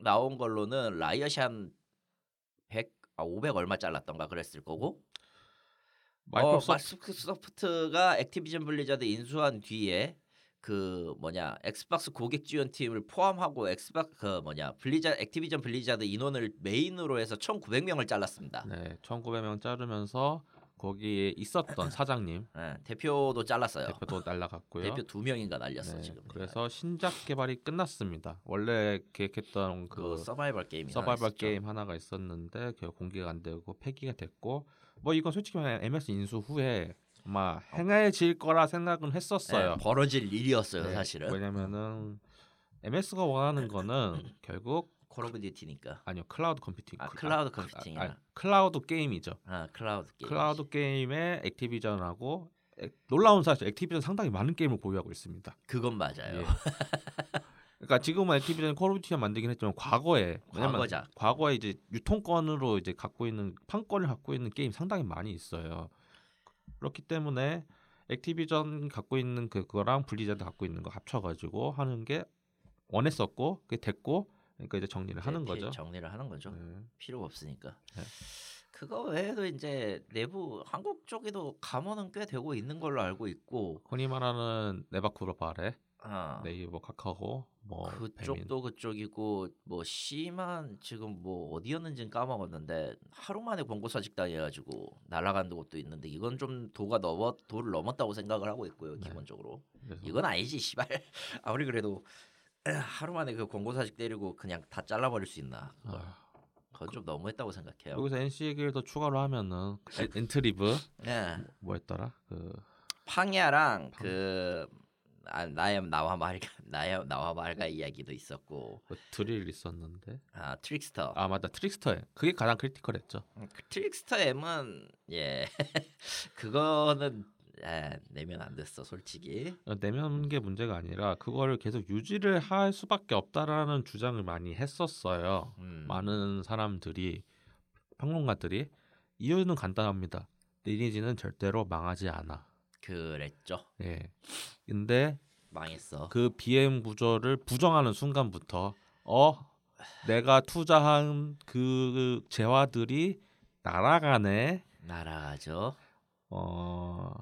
나온 걸로는 라이엇이 한 100, 아, 500 얼마 잘랐던가 그랬을 거고 마이크로소프트 어, 마이크로소프트가 액티비전 블리자드 인수한 뒤에 그 뭐냐 엑스박스 고객 지원 팀을 포함하고 엑스박 그 뭐냐 블리자 액티비전 블리자드 인원을 메인으로 해서 1,900명을 잘랐습니다. 네, 1,900명 자르면서 거기에 있었던 [clears throat] 사장님 예, 대표도 잘랐어요. 대표도 날라갔고요. 대표 두 명인가 날렸어 네, 지금. 그래서 신작 개발이 끝났습니다. 원래 계획했던 그, 그 서바이벌 게임이 서바이벌 게임 하나가 있었는데 결국 공개가 안 되고 폐기가 됐고 뭐 이건 솔직히 말하면 MS 인수 후에 아마 행해질 거라 생각은 했었어요. 네, 벌어질 일이었어요 네, 사실은. 왜냐면은 MS가 원하는 거는 [laughs] 결국 콜 오브 듀티니까. 아니요 클라우드 컴퓨팅 아, 클라우드 컴퓨팅이나. 아, 아, 클라우드 게임이죠. 아 클라우드 게임. 클라우드 게임에 액티비전하고 액- 놀라운 사실 액티비전 상당히 많은 게임을 보유하고 있습니다. 그건 맞아요. 예. [laughs] 그러니까 지금은 액티비전 콜 오브 듀티가 만들긴 했지만 과거에 과거자. 과거에 이제 유통권으로 이제 갖고 있는 판권을 갖고 있는 게임 상당히 많이 있어요. 그렇기 때문에 액티비전 갖고 있는 그- 그거랑 블리자드 갖고 있는 거 합쳐가지고 하는 게 원했었고 그게 됐고 그러니까 이제 정리를 하는 네, 거죠. 정리를 하는 거죠. 네. 필요가 없으니까. 네. 그거 외에도 이제 내부 한국 쪽에도 감원은 꽤 되고 있는 걸로 알고 있고 흔히 말하는 네바쿠로 바레, 아, 네이버, 카카오, 뭐 배민. 그쪽도 그쪽이고 뭐 NC만 지금 뭐 어디였는지는 까먹었는데 하루 만에 권고사직 당해가지고 날아간 것도 있는데 이건 좀 도가 넘어 도를 넘었다고 생각을 하고 있고요 네. 기본적으로 그래서 이건 아니지 씨발 [laughs] 아무리 그래도 [clears throat] 하루 만에 그 권고사직 때리고 그냥 다 잘라버릴 수 있나. 아, 그건 좀 너무했다고 생각해요. 여기서 NC 얘기를 더 추가로 하면은 [laughs] 엔- 엔트리브 네. 뭐였더라? 그 팡야랑 그 아, 나와 마왕가 [laughs] 나와 마왕가 이야기도 있었고. 그 드릴 있었는데? 아 트릭스터. 아 맞다. 트릭스터에. 그게 가장 critical했죠. 음, 그 트릭스터 M은 예. [laughs] 그거는 예, 내면 안 됐어 솔직히. 내면 게 문제가 아니라 그거를 계속 유지를 할 수밖에 없다라는 주장을 많이 했었어요. 음, 많은 사람들이 평론가들이. 이유는 간단합니다. 리니지는 절대로 망하지 않아. 그랬죠 예. 근데 망했어 그 BM 구조를 부정하는 순간부터 어 내가 투자한 그 재화들이 날아가네. 날아가죠 어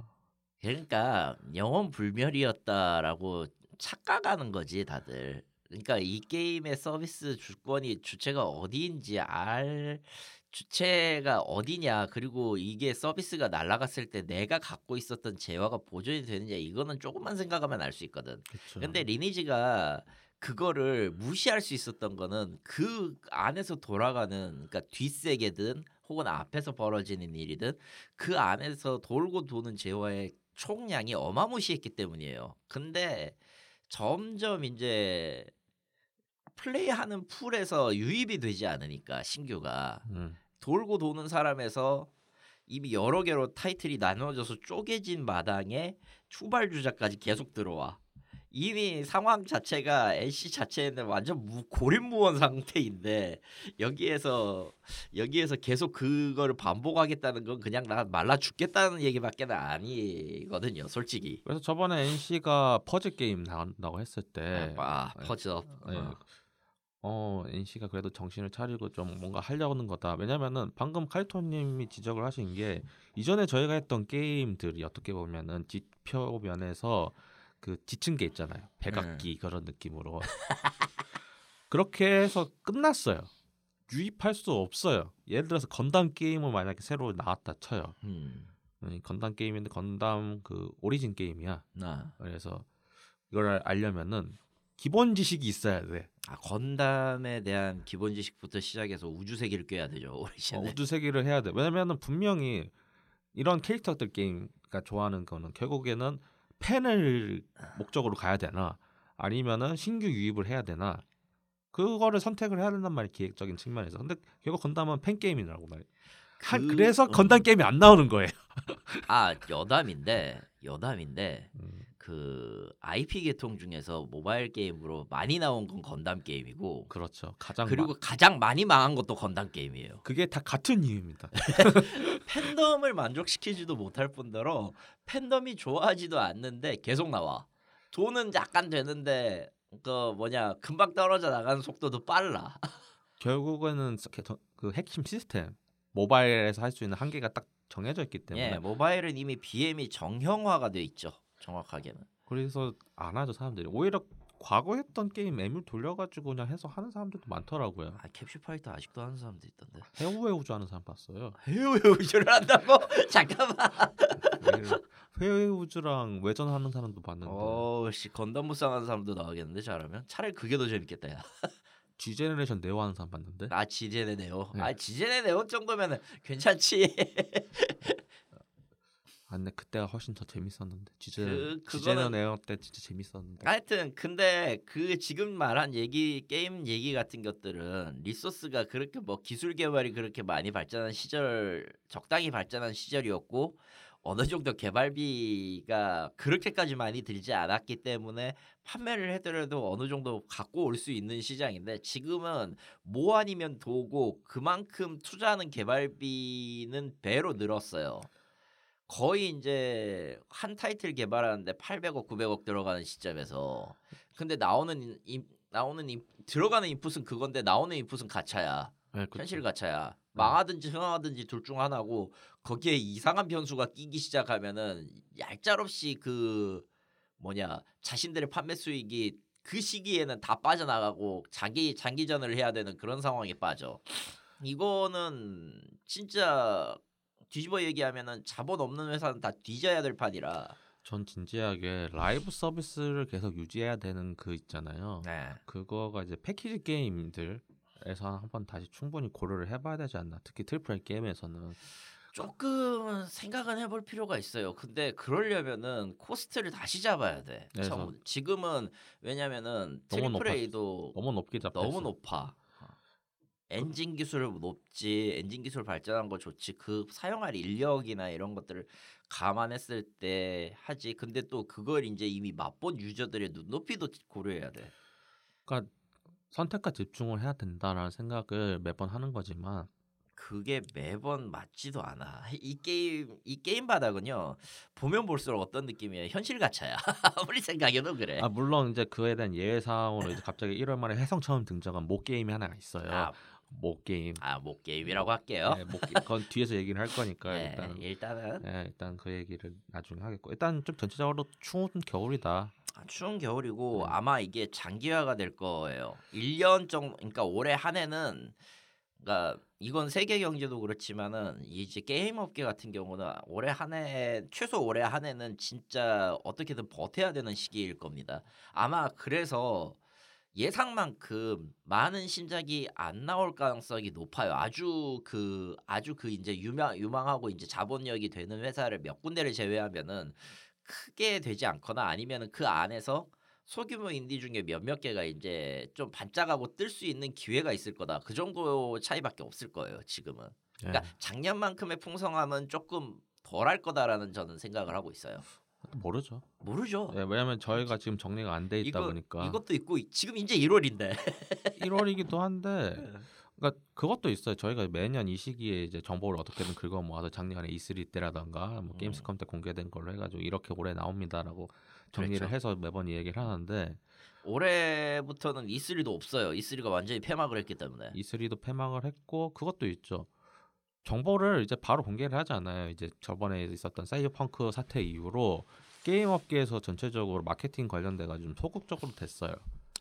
그러니까 영원 불멸이었다라고 착각하는 거지 다들. 그러니까 이 게임의 서비스 주권이 주체가 어디인지 알 주체가 어디냐 그리고 이게 서비스가 날아갔을 때 내가 갖고 있었던 재화가 보존이 되느냐 이거는 조금만 생각하면 알 수 있거든. 그렇죠. 근데 리니지가 그거를 무시할 수 있었던 거는 그 안에서 돌아가는 그러니까 뒷세계든 혹은 앞에서 벌어지는 일이든 그 안에서 돌고 도는 재화의 총량이 어마무시했기 때문이에요. 근데 점점 이제 플레이하는 풀에서 유입이 되지 않으니까 신규가 음. 돌고 도는 사람에서 이미 여러 개로 타이틀이 나눠져서 쪼개진 마당에 추발 주자까지 계속 들어와. 이미 상황 자체가 NC 자체는 완전 무, 고립무원 상태인데 여기에서 여기에서 계속 그거를 반복하겠다는 건 그냥 나 말라 죽겠다는 얘기밖에 아니거든요, 솔직히. 그래서 저번에 NC가 퍼즐 게임 나온다고 했을 때 아, 네. 퍼즐. 네. 어. 어 NC가 그래도 정신을 차리고 좀 뭔가 하려는 거다. 왜냐면은 방금 카이토님이 지적을 하신 게 이전에 저희가 했던 게임들이 어떻게 보면은 지표 면에서 그 지친 게 있잖아요. 백악기 그런 느낌으로 [laughs] 그렇게 해서 끝났어요. 유입할 수 없어요. 예를 들어서 건담 게임을 만약에 새로 나왔다 쳐요. 음. 음, 건담 게임인데 건담 그 오리진 게임이야. 나. 그래서 이걸 알려면은 기본 지식이 있어야 돼. 아, 건담에 대한 기본 지식부터 시작해서 우주 세계를 꿰야 되죠. [laughs] 어. 우주 세계를 해야 돼. 왜냐면은 분명히 이런 캐릭터들 게임가 좋아하는 거는 결국에는 팬을 목적으로 가야 되나 아니면은 신규 유입을 해야 되나 그거를 선택을 해야 된단 말이야 기획적인 측면에서. 근데 결국 건담은 팬 게임이라고. 한 그- 그래서 음. 건담 게임이 안 나오는 거예요. 아 여담인데 여담인데 음. 그 IP 계통 중에서 모바일 게임으로 많이 나온 건 건담 게임이고 그렇죠. 가장 그리고 마- 가장 많이 망한 것도 건담 게임이에요. 그게 다 같은 이유입니다. [laughs] 팬덤을 만족시키지도 못할 뿐더러 팬덤이 좋아하지도 않는데 계속 나와. 돈은 약간 되는데 그 뭐냐 금방 떨어져 나가는 속도도 빨라. [laughs] 결국에는 그 핵심 시스템 모바일에서 할 수 있는 한계가 딱 정해져 있기 때문에 예, 모바일은 이미 BM이 정형화가 돼 있죠. 정확하게는. 그래서 안 하죠 사람들이 오히려 과거 했던 게임 에뮬 돌려가지고 그냥 해서 하는 사람들도 많더라고요. 아 캡슐 파이터 아직도 하는 사람도 있던데. UX 하는 사람 봤어요. UX를 한다고? [laughs] 잠깐만. 회의 UX랑 외전하는 사람도 봤는데 어씨 건담 무쌍하는 사람도 나오겠는데 잘하면 차라리 그게 더 재밌겠다 야. [laughs] G Generation Neo 하는 사람 봤는데 아 G제네 Neo. 네. 아 G제네 Neo 정도면은 괜찮지. [laughs] 아 근데 그때가 훨씬 더 재밌었는데 G 그- 제네 Neo 때 진짜 재밌었는데 하여튼 근데 그 지금 말한 얘기 게임 얘기 같은 것들은 resource가 그렇게 뭐 기술 개발이 그렇게 많이 발전한 시절 적당히 발전한 시절이었고 어느 정도 개발비가 그렇게까지 많이 들지 않았기 때문에 판매를 해더라도 어느 정도 갖고 올 수 있는 시장인데 지금은 뭐 아니면 도고 그만큼 투자하는 개발비는 배로 늘었어요. 거의 이제 한 타이틀 개발하는데 800억, 900억 들어가는 시점에서 근데 나오는 인, 나오는 인, 들어가는 인풋은 그건데 나오는 인풋은 가차야. 네. 현실 가차야. 망하든지 흥하든지 둘 중 하나고 거기에 이상한 변수가 끼기 시작하면은 얄짤없이 그 뭐냐 자신들의 판매 수익이 그 시기에는 다 빠져나가고 자기 장기전을 해야 되는 그런 상황에 빠져. 이거는 진짜 뒤집어 얘기하면은 자본 없는 회사는 다 뒤져야 될 판이라. 전 진지하게 라이브 서비스를 계속 유지해야 되는 그 있잖아요. 네. 그거가 이제 패키지 게임들에서 한번 다시 충분히 고려를 해봐야 되지 않나. 특히 triple A 게임에서는 조금 생각은 해볼 필요가 있어요. 근데 그러려면은 cost를 다시 잡아야 돼. 지금은 왜냐면은 triple A도 너무 높게 잡혔어. 너무 높아. 어. 엔진 기술 높지, 엔진 기술 발전한 거 좋지. 그 사용할 인력이나 이런 것들을 감안했을 때 하지. 근데 또 그걸 이제 이미 맛본 유저들의 눈높이도 고려해야 돼. 그러니까 선택과 집중을 해야 된다라는 생각을 매번 하는 거지만 그게 매번 맞지도 않아. 이 게임 이 게임 바닥은요 보면 볼수록 어떤 느낌이에요? 현실 가챠야. [laughs] 아무리 생각해도 그래. 아 물론 이제 그에 대한 예외 사항으로 이제 갑자기 1월 말에 [laughs] 혜성처럼 등장한 모 게임이 하나가 있어요. 아, 모 게임. 아, 모 게임이라고 할게요. 네, 모 게- 그건 뒤에서 얘기를 할 거니까 네, 일단 일단은 네, 일단 그 얘기를 나중에 하겠고 일단 좀 전체적으로 추운 겨울이다. 아, 추운 겨울이고 음. 아마 이게 장기화가 될 거예요. 1년 정도 그러니까 올해 한 해는 그러니까 이건 세계 경제도 그렇지만은 이제 게임 업계 같은 경우는 올해 한 해 최소 올해 한 해는 진짜 어떻게든 버텨야 되는 시기일 겁니다. 아마 그래서 예상만큼 많은 신작이 안 나올 가능성이 높아요. 아주 그 아주 그 이제 유명 유망하고 이제 자본력이 되는 회사를 몇 군데를 제외하면은 크게 되지 않거나 아니면은 그 안에서 소규모 인디 중에 몇몇 개가 이제 좀 반짝하고 뜰 수 있는 기회가 있을 거다. 그 정도 차이밖에 없을 거예요. 지금은. 네. 그러니까 작년만큼의 풍성함은 조금 덜 할 거다라는 저는 생각을 하고 있어요. 모르죠. 모르죠. 네, 왜냐면 저희가 지금 정리가 안 돼 있다 이거- 보니까 이것도 있고 지금 이제 1월인데. 1월이기도 [laughs] 한데 그러니까 그것도 있어요. 저희가 매년 이 시기에 이제 정보를 어떻게든 긁어 모아서 작년에 E3 때라던가 뭐 음. 게임스컴 때 공개된 걸로 해가지고 이렇게 올해 나옵니다라고 정리를 그렇죠. 해서 매번 이 얘기를 하는데 올해부터는 E3도 없어요. E3가 완전히 폐막을 했기 때문에. E3도 폐막을 했고 그것도 있죠. 정보를 이제 바로 공개를 하지 않아요. 이제 저번에 있었던 사이버펑크 사태 이후로 게임 업계에서 전체적으로 마케팅 관련돼 가지고 좀 소극적으로 됐어요.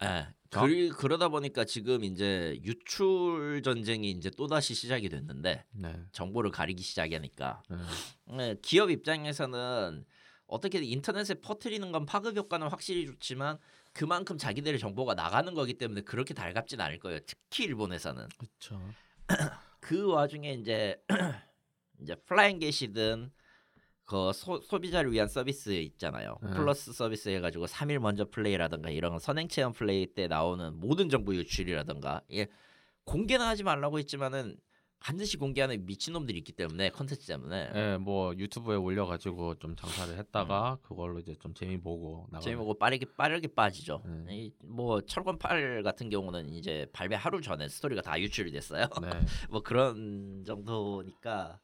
예. 저- 그리, 그러다 보니까 지금 이제 유출 전쟁이 이제 또 다시 시작이 됐는데 네. 정보를 가리기 시작하니까 네. 네, 기업 입장에서는 어떻게든 인터넷에 퍼뜨리는 건 파급 효과는 확실히 좋지만 그만큼 자기들의 정보가 나가는 거기 때문에 그렇게 달갑진 않을 거예요. 특히 일본에서는 그렇죠. [clears throat] 그 와중에 이제 [clears throat] 이제 flying 개시든 그 소, 소비자를 위한 서비스 있잖아요. 네. 플러스 서비스 해가지고 3일 먼저 play라든가 이런 선행 체험 플레이 때 나오는 모든 정보 유출이라든가 예, 공개는 하지 말라고 했지만은 반드시 공개하는 미친놈들이 있기 때문에 컨텐츠 때문에 예, 뭐 유튜브에 올려가지고 좀 장사를 했다가 그걸로 이제 좀 재미 보고 나가. 음. 재미보고 빠르게 빠르게 빠지죠. 네. 이, 뭐 철권 8 같은 경우는 이제 발매 하루 전에 스토리가 다 유출이 됐어요. 네. [laughs] 뭐 그런 정도니까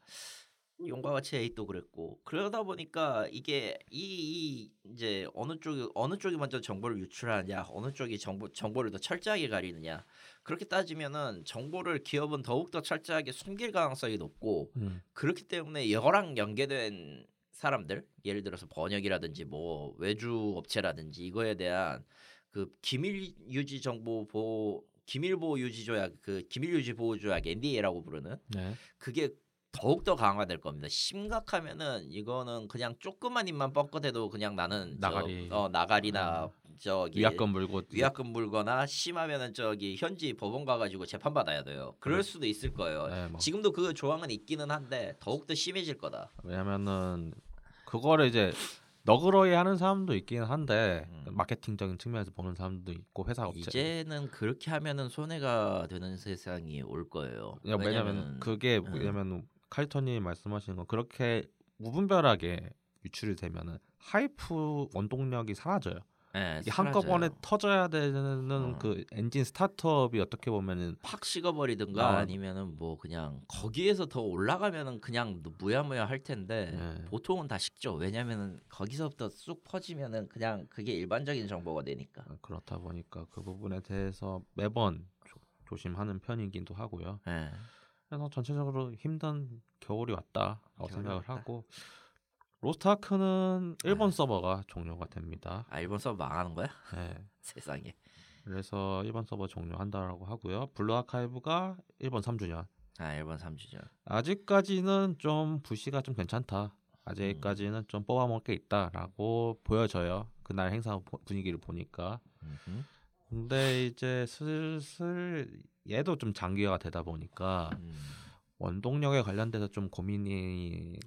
용과 같이 에이도 그랬고 그러다 보니까 이게 이, 이 이제 어느 쪽이 어느 쪽이 먼저 정보를 유출하느냐 어느 쪽이 정보 정보를 더 철저하게 가리느냐 그렇게 따지면은 정보를 기업은 더욱 더 철저하게 숨길 가능성이 높고 음. 그렇기 때문에 여랑 연계된 사람들 예를 들어서 번역이라든지 뭐 외주 업체라든지 이거에 대한 그 기밀 유지 정보 보호 기밀 보호 유지 조약 그 기밀 유지 보호 조약 NDA라고 부르는 네. 그게 더욱 더 강화될 겁니다. 심각하면은 이거는 그냥 조그만 입만 뻥끗해도 그냥 나는 저, 나가리. 어 나가리나 저기 위약금 물고 위약금 물거나 심하면은 저기 현지 법원 가가지고 재판 받아야 돼요. 그럴. 수도 있을 거예요. 네, 뭐. 지금도 그 조항은 있기는 한데 더욱 더 심해질 거다. 왜냐면은 그거를 이제 너그러이 하는 사람도 있긴 한데 음. 마케팅적인 측면에서 보는 사람도 있고 회사 업체 이제는 그렇게 하면은 손해가 되는 세상이 올 거예요. 야, 왜냐면 왜냐면은 그게 음. 왜냐면 칼리토님 말씀하시는 건 그렇게 무분별하게 유출이 되면은 하이프 원동력이 사라져요. 예, 이게 한꺼번에. 터져야 되는 어. 그 엔진 스타트업이 어떻게 보면은 팍 식어버리든가 아. 아니면은 뭐 그냥 거기에서 더 올라가면은 그냥 무야무야 할 텐데 네. 보통은 다 식죠. 왜냐면은 거기서부터 쑥 퍼지면은 그냥 그게 일반적인 정보가 되니까. 어, 그렇다 보니까 그 부분에 대해서 매번 조, 조심하는 편이기도 하고요. 예. 그래서 전체적으로 힘든 겨울이 왔다라고 겨울이 생각을 왔다. 하고 로스트아크는 일본 아. 서버가 종료가 됩니다. 아 일본 서버 망하는 거야? 네. [laughs] 세상에. 그래서 일본 서버 종료한다라고 하고요. 블루 아카이브가 일본 3주년. 아 일본 3주년. 아직까지는 좀 부식이 좀 괜찮다. 아직까지는 좀 뽑아먹을 게 있다라고 보여져요. 그날 행사 보- 분위기를 보니까. 음흠. 근데 이제 슬슬 얘도 좀 장기화가 되다 보니까 음. 원동력에 관련돼서 좀 고민이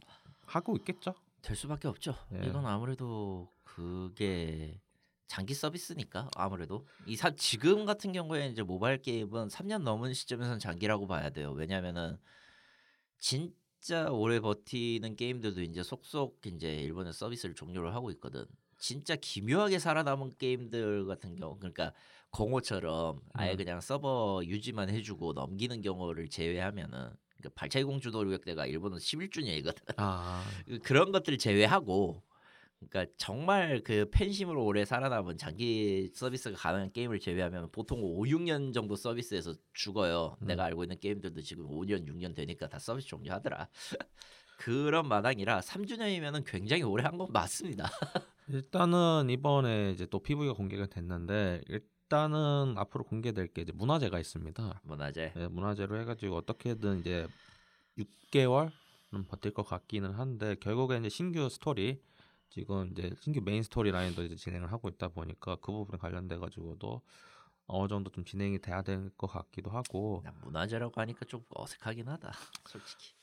하고 있겠죠. 될 수밖에 없죠. 예. 이건 아무래도 그게 장기 서비스니까 아무래도 이 사, 지금 같은 경우에 이제 모바일 게임은 3년 넘은 시점에서는 장기라고 봐야 돼요. 왜냐면은 진짜 오래 버티는 게임들도 이제 속속 이제 일본의 서비스를 종료를 하고 있거든. 진짜 기묘하게 살아남은 게임들 같은 경우 그러니까 공호처럼 아예 음. 그냥 서버 유지만 해주고 넘기는 경우를 제외하면은 그러니까 발차기 공주 노력대가 일본은 11주년이거든. 아, [laughs] 그- 그런 것들을 제외하고 그러니까 정말 그 팬심으로 오래 살아남은 장기 서비스가 가능한 게임을 제외하면 보통 5, 6년 정도 서비스에서 죽어요. 음. 내가 알고 있는 게임들도 지금 5년, 6년 되니까 다 서비스 종료하더라. [laughs] 그런 마당이라 3주년이면은 굉장히 오래 한 건 맞습니다. [laughs] 일단은 이번에 이제 또 PV가 공개가 됐는데 일단은 앞으로 공개될 게 이제 문화재가 있습니다. 문화재. 네, 문화재로 해가지고 어떻게든 이제 6개월은 버틸 것 같기는 한데 결국에 이제 신규 스토리 지금 이제 신규 메인 스토리 라인도 이제 진행을 하고 있다 보니까 그 부분에 관련돼 가지고도 어느 정도 좀 진행이 돼야 될 것 같기도 하고 나 문화재라고 하니까 좀 어색하긴 하다. 솔직히.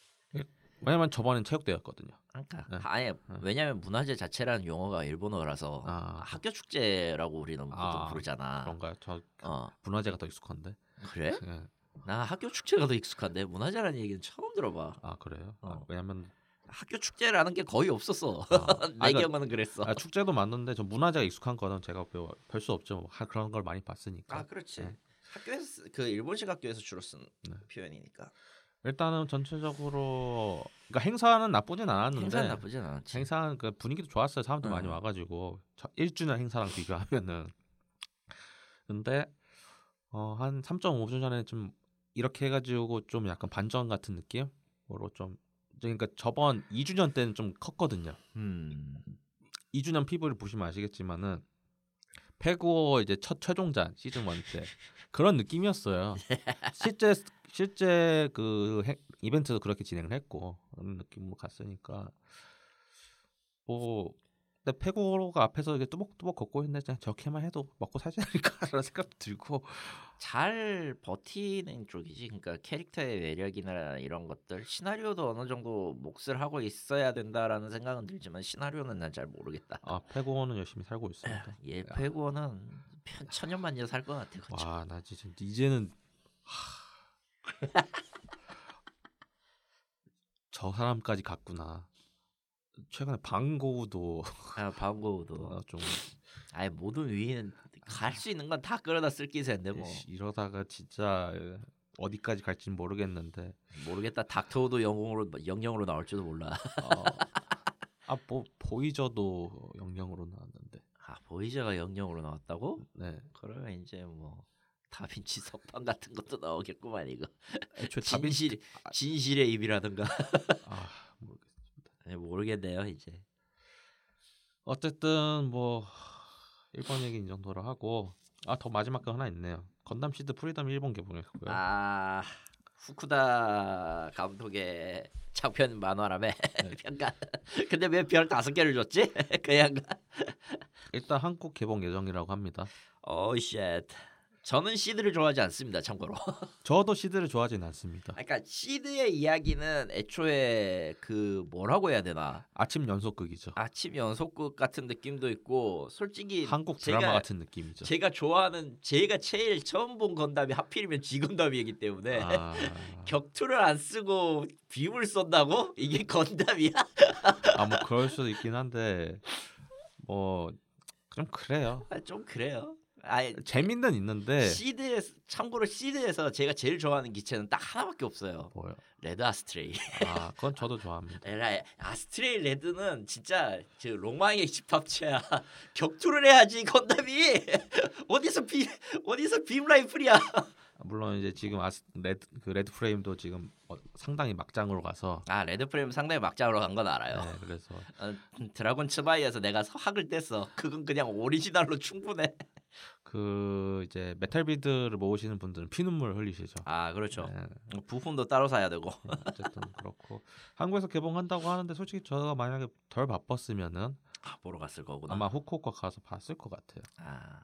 왜냐면 저번엔 체육대회였거든요. 그러니까 네. 아예 왜냐면 문화재 자체라는 용어가 일본어라서 아. 학교 축제라고 우리는 보통 아, 부르잖아. 그런가요? 저 어 문화제가 더 익숙한데. 그래? 예. 나 학교 축제가 더 익숙한데 문화재라는 얘기는 처음 들어봐. 아 그래요? 아, 어. 왜냐면 학교 축제라는 게 거의 없었어. 아, [laughs] 내 아, 그러니까- 경우는 그랬어. 아, 축제도 맞는데 저 문화제가 익숙한 거는 제가 별 수 없죠. 뭐 하- 그런 걸 많이 봤으니까. 아 그렇지. 네. 학교에서 쓰- 그 일본식 학교에서 주로 쓴 네. 표현이니까. 일단은 전체적으로 그러니까 행사는 나쁘진 않았는데 행사는 나쁘진 않지. 행사는 그 분위기도 좋았어요. 사람들 많이 응. 와가지고 저 1주년 행사랑 비교하면은 근데 어, 한 3.5주 전에 좀 이렇게 해가지고 좀 약간 반전 같은 느낌으로 좀 그러니까 저번 2주년 때는 좀 컸거든요. 음. 2주년 피부를 보시면 아시겠지만은 페구어 이제 첫 최종전 시즌 1때 그런 느낌이었어요. 실제 실제 그 해- 이벤트도 그렇게 진행을 했고 그런 느낌으로 갔으니까 뭐 근데 페고가 앞에서 이게 뚜벅뚜벅 걷고 있는데 그냥 저렇게만 해도 먹고 살지 않을까라는 [laughs] 생각도 들고 잘 버티는 쪽이지. 그러니까 캐릭터의 매력이나 이런 것들 시나리오도 어느 정도 몫을 하고 있어야 된다라는 생각은 들지만 시나리오는 난 잘 모르겠다. 아 페고는 열심히 살고 있습니다. 얘 페고는 편- 천년만년 살 것 같아. 그쵸? 와나 진짜 이제는 하... [laughs] 저 사람까지 갔구나. 최근에 방고우도 아, 방고도. 어, [laughs] 좀 아예 모든 위인 갈 수 있는 건 다 끌어다 쓸 기세인데 뭐 이러다가 진짜 어디까지 갈지는 모르겠는데 모르겠다. 닥터우도 영웅으로 영영으로 나올지도 몰라. 어, 아 뭐 보이저도 영령으로 나왔는데 아 보이저가 영령으로 나왔다고? 네 그러면 이제 뭐 다빈치 석방 같은 것도 나오겠구만 이거. 애초에 다빈 진실 진실의 입이라든가 아 모르겠 네, 모르겠네요 이제. 어쨌든 뭐 일본 얘기 이 정도로 하고 아 더 마지막 거 하나 있네요 건담 시드 프리덤 일본 개봉했고요 아 후쿠다 감독의 장편 망가라며 네. [laughs] 평가. 근데 왜 별 다섯 개를 줬지? [laughs] 그 양가. 일단 한국 개봉 예정이라고 합니다 oh shit. 저는 시드를 좋아하지 않습니다. 참고로. [laughs] 저도 시드를 좋아하진 않습니다 그러니까 시드의 이야기는 애초에 그 뭐라고 해야 되나 아침 연속극이죠 아침 연속극 같은 느낌도 있고 솔직히 한국 제가, 드라마 같은 느낌이죠 제가 좋아하는 제가 제일 처음 본 건담이 하필이면 G건담이기 때문에 아, [laughs] 격투를 안 쓰고 빔을 쏜다고 이게 건담이야? 아, 뭐 그럴 수도 있긴 한데 뭐 좀 그래요. 아, 좀 그래요. 아 재미는 있는데 시드에 참고로 시드에서 제가 제일 좋아하는 기체는 딱 하나밖에 없어요. 뭐요? 레드 아스트레이. 아, 그건 저도 좋아합니다. 에라 아스트레이 레드는 진짜 저 로망의 집합체야. [laughs] 격투를 해야지 건담이 [laughs] 어디서 비 어디서 beam rifle이야. [laughs] 물론 이제 지금 아스, 레드 그 Red Frame도 지금 어, 상당히 막장으로 가서 아 레드 프레임 상당히 막장으로 간 건 알아요. 네, 그래서 어, 드라곤 츠바이에서 내가 학을 뗐어. 그건 그냥 오리지널로 충분해. 그 이제 메탈 빌드를 모으시는 분들은 피눈물 흘리시죠. 아 그렇죠. 네, 부품도 따로 사야 되고. 어쨌든 그렇고 한국에서 개봉한다고 하는데 솔직히 저가 만약에 덜 바빴으면은 아, 보러 갔을 거구나. 아마 후쿠오카 가서 봤을 것 같아요. 아,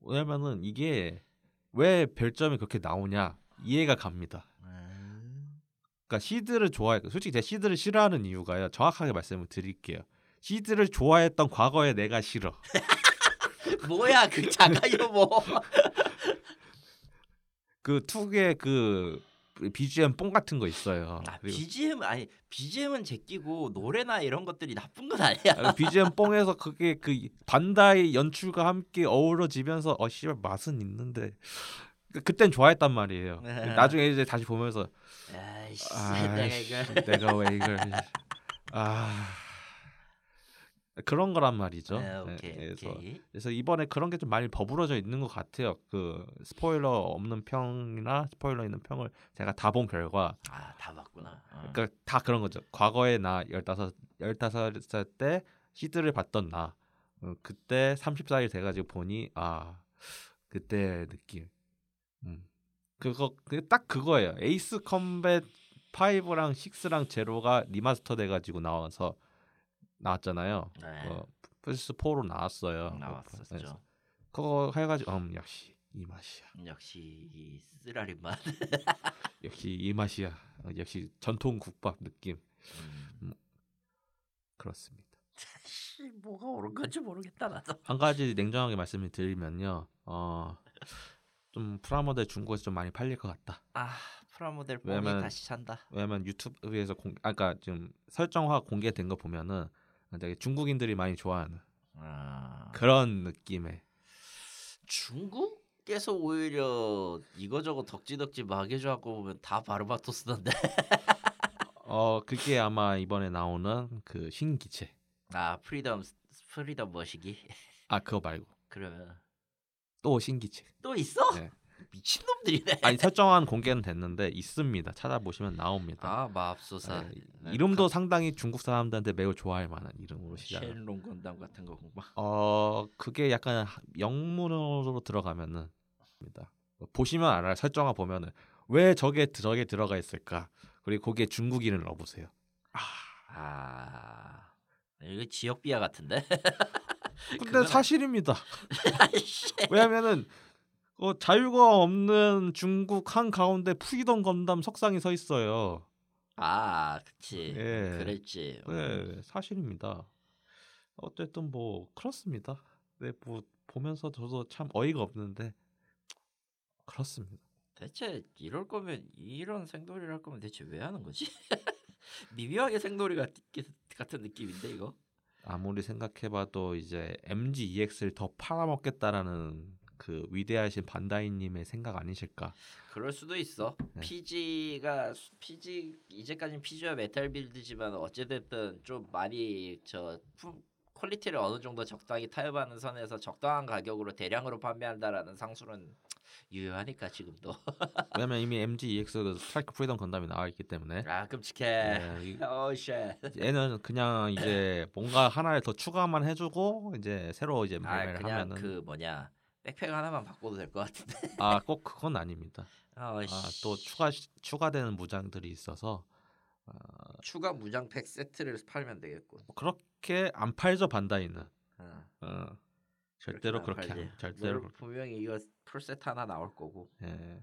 왜냐면은 이게 왜 별점이 그렇게 나오냐 이해가 갑니다. 음. 그러니까 시드를 좋아해. 솔직히 제가 시드를 싫어하는 이유가요. 정확하게 말씀을 드릴게요. 시드를 좋아했던 과거의 내가 싫어. [laughs] [laughs] 뭐야 그 작가요 뭐. [laughs] 그 투의 그 BGM 뽕 같은 거 있어요. 아, BGM 아니 BGM은 제끼고 노래나 이런 것들이 나쁜 건 아니야. BGM 뽕에서 그게 그 반다이 연출과 함께 어우러지면서 어 씨발 맛은 있는데 그- 그땐 좋아했단 말이에요. 네. 나중에 이제 다시 보면서 아이씨 아, 내가 이걸 내가 왜 이걸 [laughs] 아 그런 거란 말이죠. 네, 네, 오케이 그래서 오케이. 그래서 이번에 그런 게 좀 많이 버무려져 있는 것 같아요. 그 스포일러 없는 평이나 스포일러 있는 평을 제가 다 본 결과 아 다 봤구나. 어. 그러니까 다 그런 거죠. 과거에 나 15, 15살 때 시드를 봤던 나 어, 그때 34일 돼 가지고 보니 아 그때 느낌 음 그거 그게 딱 그거예요. 에이스 컴뱃 5랑 6랑 제로가 remaster 돼 가지고 나와서 나왔잖아요. 네. 어, 플스 4로 나왔어요. 그래서 나왔었죠. 그거 해가지고 음 역시 이 맛이야. 역시 쓰라린 맛. [laughs] 역시 이 맛이야. 어, 역시 전통 국밥 느낌 음. 그렇습니다. 씨, 뭐가 옳은 건지 모르겠다 나도. 한 가지 냉정하게 말씀을 드리면요. 어, 좀 프라모델 중국에서 좀 많이 팔릴 것 같다. 아 프라모델 뽕이 왜냐면- 다시 산다. 왜냐면 유튜브에서 공, 아까 지금 설정화 공개된 거 보면은 되게 중국인들이 많이 좋아하는 아 그런 느낌의 중국에서 오히려 이거저거 덕지덕지 마개줘갖고 보면 다 바르바토 스던데. [laughs] 어 그게 아마 이번에 나오는 그 신기체. 아 프리덤 프리덤 머시기. 아 그거 말고 그러면 또 신기체. 또 있어? 네. 미친 놈들이네. 아니 설정화 공개는 됐는데 있습니다. 찾아보시면 나옵니다. 아 맙소사. 네, 이름도 상당히 중국 사람들한테 매우 좋아할 만한 이름으로 시작. 셴롱 건담 같은 거 공부. 어 그게 약간 하- 영문으로 들어가면은 입니다. 보시면 알아요. 설정화 보면은 왜 저게 저게 들어가 있을까? 그리고 거기에 중국인을 넣어보세요. 아 이거 지역 비하 같은데. [laughs] 근데 사실입니다. [laughs] 왜냐면은 어, 자유가 없는 중국 한 가운데 푸이던 건담 석상이 서 있어요. 아, 그치. 예. 그랬지. 네, 사실입니다. 어쨌든 뭐 그렇습니다. 네, 뭐 보면서 저도 참 어이가 없는데 그렇습니다. 대체 이럴 거면 이런 색놀이를 할 거면 대체 왜 하는 거지? [laughs] 미묘하게 색놀이 같, 같은 느낌인데 이거. 아무리 생각해봐도 이제 MG EX를 더 팔아먹겠다라는 그 위대하신 반다이님의 생각 아니실까? 그럴 수도 있어. 네. PG가 PG 이제까지는 PG와 메탈 빌드지만 어찌됐든 좀 많이 저 품- 퀄리티를 어느 정도 적당히 타협하는 선에서 적당한 가격으로 대량으로 판매한다라는 상술은 유효하니까 지금도. [laughs] 왜냐면 이미 MG EX 스트라이크 프리덤 건담이 나와 있기 때문에 아 끔찍해. 네, 이- [laughs] 어 shit. 얘는 그냥 이제 뭔가 하나를 더 추가만 해주고 이제 새로 이제 아 발매를 그냥 하면은 그 뭐냐 백팩 하나만 바꿔도 될 것 같은데. 아 꼭 그건 아닙니다. 어, 아 씨. 또 추가 추가되는 무장들이 있어서 아, 추가 무장팩 세트를 팔면 되겠군. 그렇게 안 팔죠 반다이는. 어. 어, 절대로 안 그렇게 팔지. 안, 절대로 물론 분명히 이거 풀세트 하나 나올 거고. 예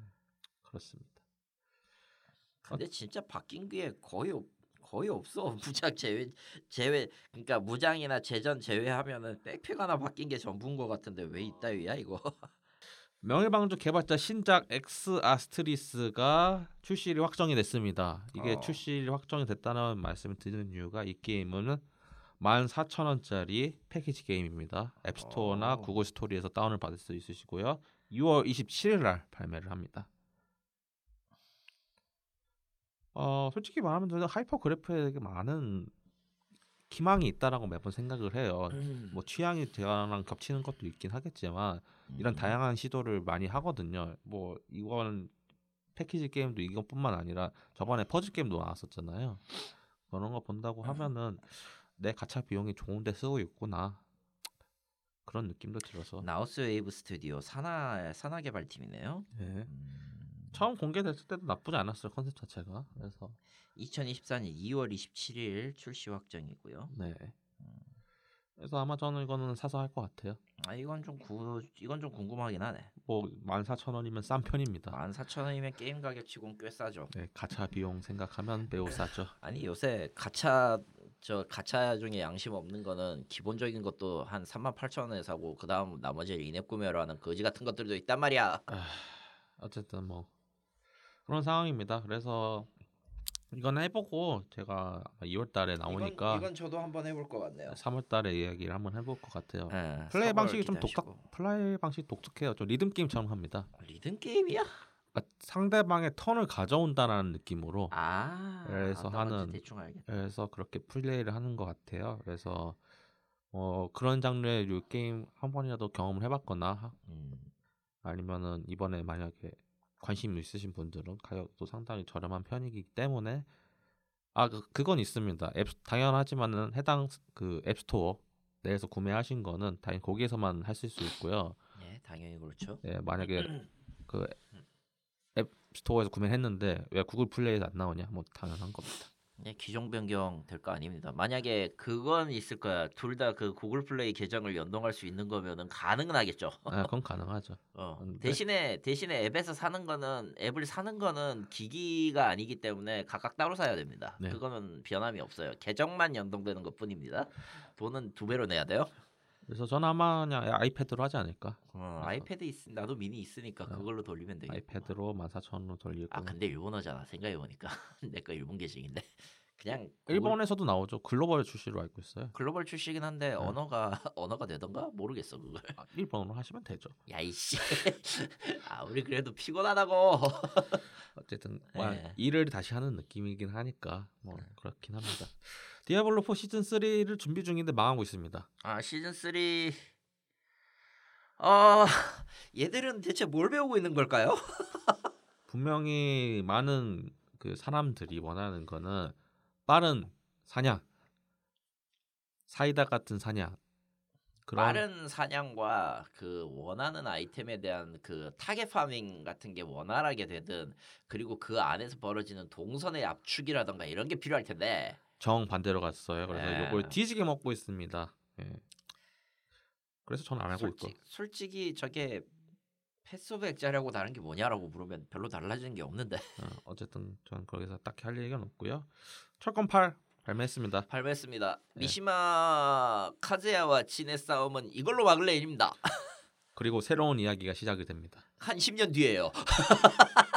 그렇습니다. 근데 진짜 바뀐 게 거의 없, 거의 없어 [laughs] 무장 제외 제외 그러니까 무장이나 재전 제외하면은 백팩 하나 바뀐 게 전부인 것 같은데 왜 이따위야 이거 [laughs] 명일방주 개발자 신작 엑스 아스트리스가 출시일이 확정이 됐습니다. 이게 어. 출시일이 확정이 됐다는 말씀을 드리는 이유가 이 게임은 14,000원짜리 패키지 게임입니다. 앱스토어나 어. 구글 스토어에서 다운을 받을 수 있으시고요. 6월 27일 날 발매를 합니다. 어, 솔직히 말하면 저는 하이퍼그리프에 되게 많은 기망이 있다라고 매번 생각을 해요. 뭐 취향이 저랑 겹치는 것도 있긴 하겠지만 이런 음. 다양한 시도를 많이 하거든요. 뭐 이건 패키지 게임도 이것뿐만 아니라 저번에 퍼즐 게임도 나왔었잖아요. 그런 거 본다고 하면은 내 가차 비용이 좋은데 쓰고 있구나 그런 느낌도 들어서 나우스 웨이브 스튜디오 산하 산하 개발팀이네요. 예. 음, 처음 공개됐을 때도 나쁘지 않았어요 컨셉 자체가 그래서 2024년 2월 27일 출시 확정이고요. 네 그래서 아마 저는 이거는 사서 할 것 같아요. 아 이건 좀 구, 이건 좀 궁금하긴 하네. 뭐 14,000원이면 싼 편입니다. 14,000원이면 게임 가격 치곤 꽤 싸죠. 네, 가차 비용 생각하면 매우 싸죠. [laughs] 아니 요새 가차 저 가차 중에 양심 없는 거는 기본적인 것도 한 38,000원에 사고 그다음 나머지 인앱 구매로 하는 거지 같은 것들도 있단 말이야. 아, 어쨌든 뭐 그런 상황입니다. 그래서 이건 해보고 제가 2월달에 나오니까 이건, 이건 저도 한번 해볼 것 같네요. 3월달에 이야기를 한번 해볼 것 같아요. 예, 플레이 3월 방식이 좀. 독특, 플레이 방식 독특해요. 좀 리듬 게임처럼 합니다. 리듬 게임이야? 그러니까 상대방의 턴을 가져온다는 느낌으로 아, 그래서 건지 하는- 대충 알겠다. 그래서 그렇게 플레이를 하는 것 같아요. 그래서 어, 그런 장르의 요 게임 한 번이라도 경험을 해봤거나 하- 음, 아니면은 이번에 만약에 관심 있으신 분들은 가격도 상당히 저렴한 편이기 때문에 아 그, 그건 있습니다. 앱 당연하지만은 해당 스- 그 앱스토어 내에서 구매하신 거는 당연히 거기에서만 하실 수 있고요. 예, 당연히 그렇죠. 예, 만약에 그 앱스토어에서 구매했는데 왜 구글 플레이에서 안 나오냐? 뭐 당연한 겁니다. 예, 기종 변경 될 거 아닙니다. 만약에 그건 있을 거야. 둘 다 그 구글 플레이 계정을 연동할 수 있는 거면은 가능은 하겠죠. 아, 그건 가능하죠. [laughs] 어, 근데- 대신에 대신에 앱에서 사는 거는 앱을 사는 거는 기기가 아니기 때문에 각각 따로 사야 됩니다. 네. 그거는 변함이 없어요. 계정만 연동되는 것뿐입니다. 돈은 두 배로 내야 돼요. 그래서 저는 아마 그냥 아이패드로 하지 않을까? 어, 아이패드 있, 나도 미니 있으니까 그걸로 돌리면 되겠고. 아이패드로 14,000원으로 돌리고 아 근데 일본어잖아. 생각해 보니까 [laughs] 내 거 일본 계정인데 [laughs] 그냥 구글- 일본에서도 나오죠. 글로벌 출시로 알고 있어요. 글로벌 출시긴 한데 언어가 [laughs] 언어가 되던가 모르겠어 그걸. 아, 일본어로 하시면 되죠. 야 이씨. 아 우리 그래도 피곤하다고. 어쨌든 와, 예. 일을 다시 하는 느낌이긴 하니까 뭐 그렇긴 합니다. 디아블로 4 시즌 3를 준비 중인데 망하고 있습니다. 아 시즌 3 어 얘들은 대체 뭘 배우고 있는 걸까요? [laughs] 분명히 많은 그 사람들이 원하는 거는 빠른 사냥, 사이다 같은 사냥. 그런 빠른 사냥과 그 원하는 아이템에 대한 그 target farming 같은 게 원활하게 되든 그리고 그 안에서 벌어지는 동선의 압축이라던가 이런 게 필요할 텐데 정 반대로 갔어요. 그래서 예. 욕을 뒤지게 먹고 있습니다. 예. 그래서 저는 안 하고 있고. 솔직, 솔직히 저게 패스 오브 엑자일하고 다른 게 뭐냐라고 물으면 별로 달라지는 게 없는데 어, 어쨌든 저는 거기서 딱히 할 얘기는 없고요. 철권 8 발매했습니다. 발매했습니다. 네. 미시마 카즈야와 진의 싸움은 이걸로 막을 내립니다. 그리고 새로운 이야기가 시작이 됩니다. 한 10년 뒤에요. [laughs]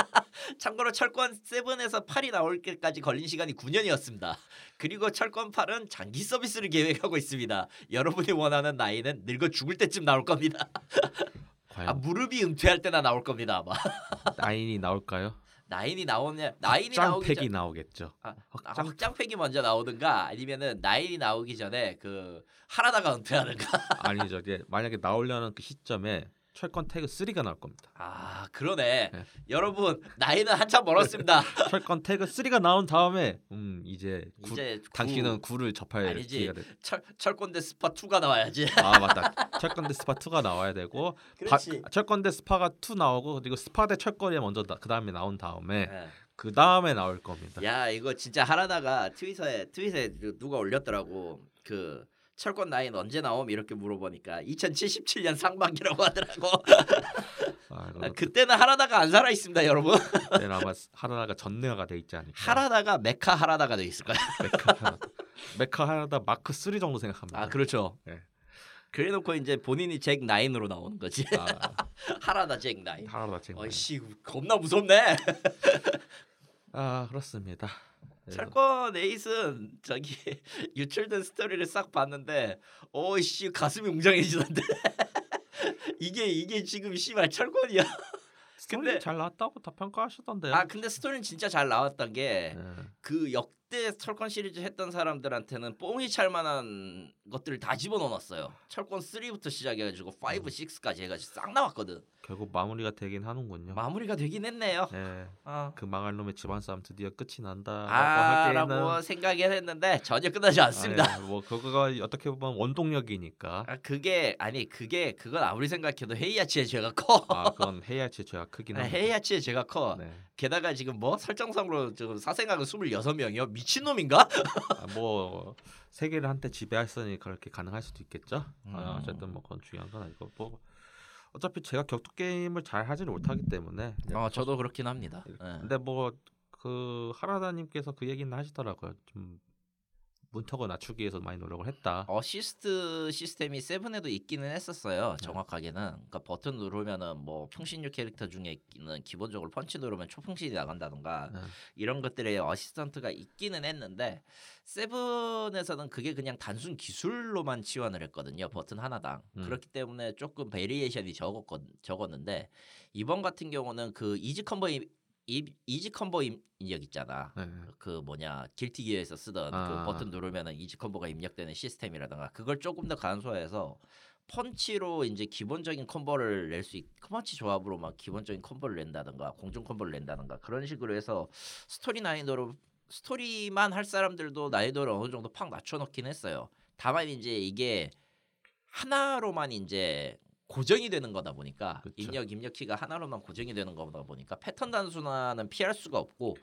참고로 철권 7에서 8이 나올 때까지 걸린 시간이 9년이었습니다. 그리고 철권 8은 장기 서비스를 계획하고 있습니다. 여러분이 원하는 나이는 늙어 죽을 때쯤 나올 겁니다. [laughs] 아 무릎이 은퇴할 때나 나올 겁니다 아마. [laughs] 나인이 나올까요? 나인이 나오냐? 나인이 나오기 짱팩이 전 나오겠죠. 아, 확장- 확장팩이 먼저 나오든가 아니면은 나인이 나오기 전에 그 하라다가 은퇴하든가. 아니죠. 이제 만약에 나오려는 그 시점에 철권 태그 3가 나올 겁니다. 아 그러네. 네. 여러분 나이는 한참 멀었습니다. [laughs] 철권 태그 3가 나온 다음에 음 이제 구, 이제 당신은 구- 구를 접할 아니지. 기회가 돼. 철 철권대 스파 2가 나와야지. 아 맞다. 철권 대 스파 2가 나와야 되고 [laughs] 바, 철권 대 스파가 2 나오고 그리고 스파 대 철권이 먼저 그 다음에 나온 다음에 예. 그 다음에 나올 겁니다. 야 이거 진짜 하라다가 트위터에 트윗에 누가 올렸더라고 그 철권 나인 언제 나옴 이렇게 물어보니까 2077년 상반기라고 하더라고. 아, 아, 그때는 하라다가 안 살아 있습니다, 여러분. 그때는 아마 하라다가 전내화가 돼 있지 않을까. 하라다가 메카 하라다가 돼 있을 거야. [laughs] 메카 하라다. 메카 하라다 마크 3 정도 생각합니다. 아 그렇죠. 네. 그래놓고 이제 본인이 잭 나인으로 나오는 거지. 아, [laughs] 하라다 잭 나인. 하라다 지금. 어이씨 겁나 무섭네. 아 그렇습니다. 그래서 철권 에이스는 저기 [laughs] 유출된 스토리를 싹 봤는데 어이씨 가슴이 웅장해지던데. [laughs] 이게 이게 지금 씨발 철권이야. 스토리 근데- 잘 나왔다고 다 평가하시던데요. 아 근데 스토리는 진짜 잘 나왔던 게 네. 그 역대 철권 시리즈 했던 사람들한테는 뽕이 찰 만한 것들을 다 집어넣어놨어요. 철권 3부터 시작해가지고 5, 6까지 해가지고 싹 나왔거든. 결국 마무리가 되긴 하는군요. 마무리가 되긴 했네요. 네. 어. 그 망할 놈의 집안 싸움 드디어 끝이 난다. 아라고 생각했는데 전혀 끝나지 않습니다. 뭐 그거가 어떻게 보면 원동력이니까. 아 그게 아니 그게 그건 아무리 생각해도 헤이아치의 죄가 커. 아 그건 헤이아치 죄가 크긴 아, 합니다. 헤이아치의 죄가 커. 네. 게다가 지금 뭐 설정상으로 지금 사생아가 26명이요? 미친 놈인가? [laughs] 아, 뭐 세계를 한때 지배했으니 그렇게 가능할 수도 있겠죠. 음. 아, 어쨌든 뭐 그건 중요한 건 아니고 뭐 어차피 제가 격투 게임을 잘 하지는 못하기 때문에. 네, 어 저도 그렇긴 합니다. 예. 근데 뭐그 하라다님께서 그 얘기는 하시더라고요. 좀 문턱을 낮추기 위해서 많이 노력을 했다. 어시스트 시스템이 seven에도 있기는 했었어요. 네. 정확하게는 그러니까 버튼 누르면은 뭐 풍신류 캐릭터 중에 있는 기본적으로 펀치 누르면 초풍신이 나간다던가 네. 이런 것들의 assistant가 있기는 했는데 seven에서는 그게 그냥 단순 기술로만 지원을 했거든요. 버튼 하나당 음. 그렇기 때문에 조금 variation이 적었거, 적었는데 이번 같은 경우는 그 easy 입- 이- easy 입- 입력 있잖아. 네. 그 뭐냐 Guilty Gear에서 쓰던 아. 그 버튼 누르면은 easy combo가 입력되는 시스템이라든가 그걸 조금 더 간소화해서 펀치로 이제 기본적인 combo를 낼 수 있, 펀치 조합으로 막 기본적인 combo를 낸다든가 공중 combo를 낸다든가 그런 식으로 해서 스토리 난이도로 스토리만 할 사람들도 난이도를 어느 정도 팍 낮춰놓긴 했어요. 다만 이제 이게 하나로만 이제 고정이 되는 거다 보니까 그쵸. 입력 입력 키가 하나로만 고정이 되는 거다 보니까 패턴 단순화는 피할 수가 없고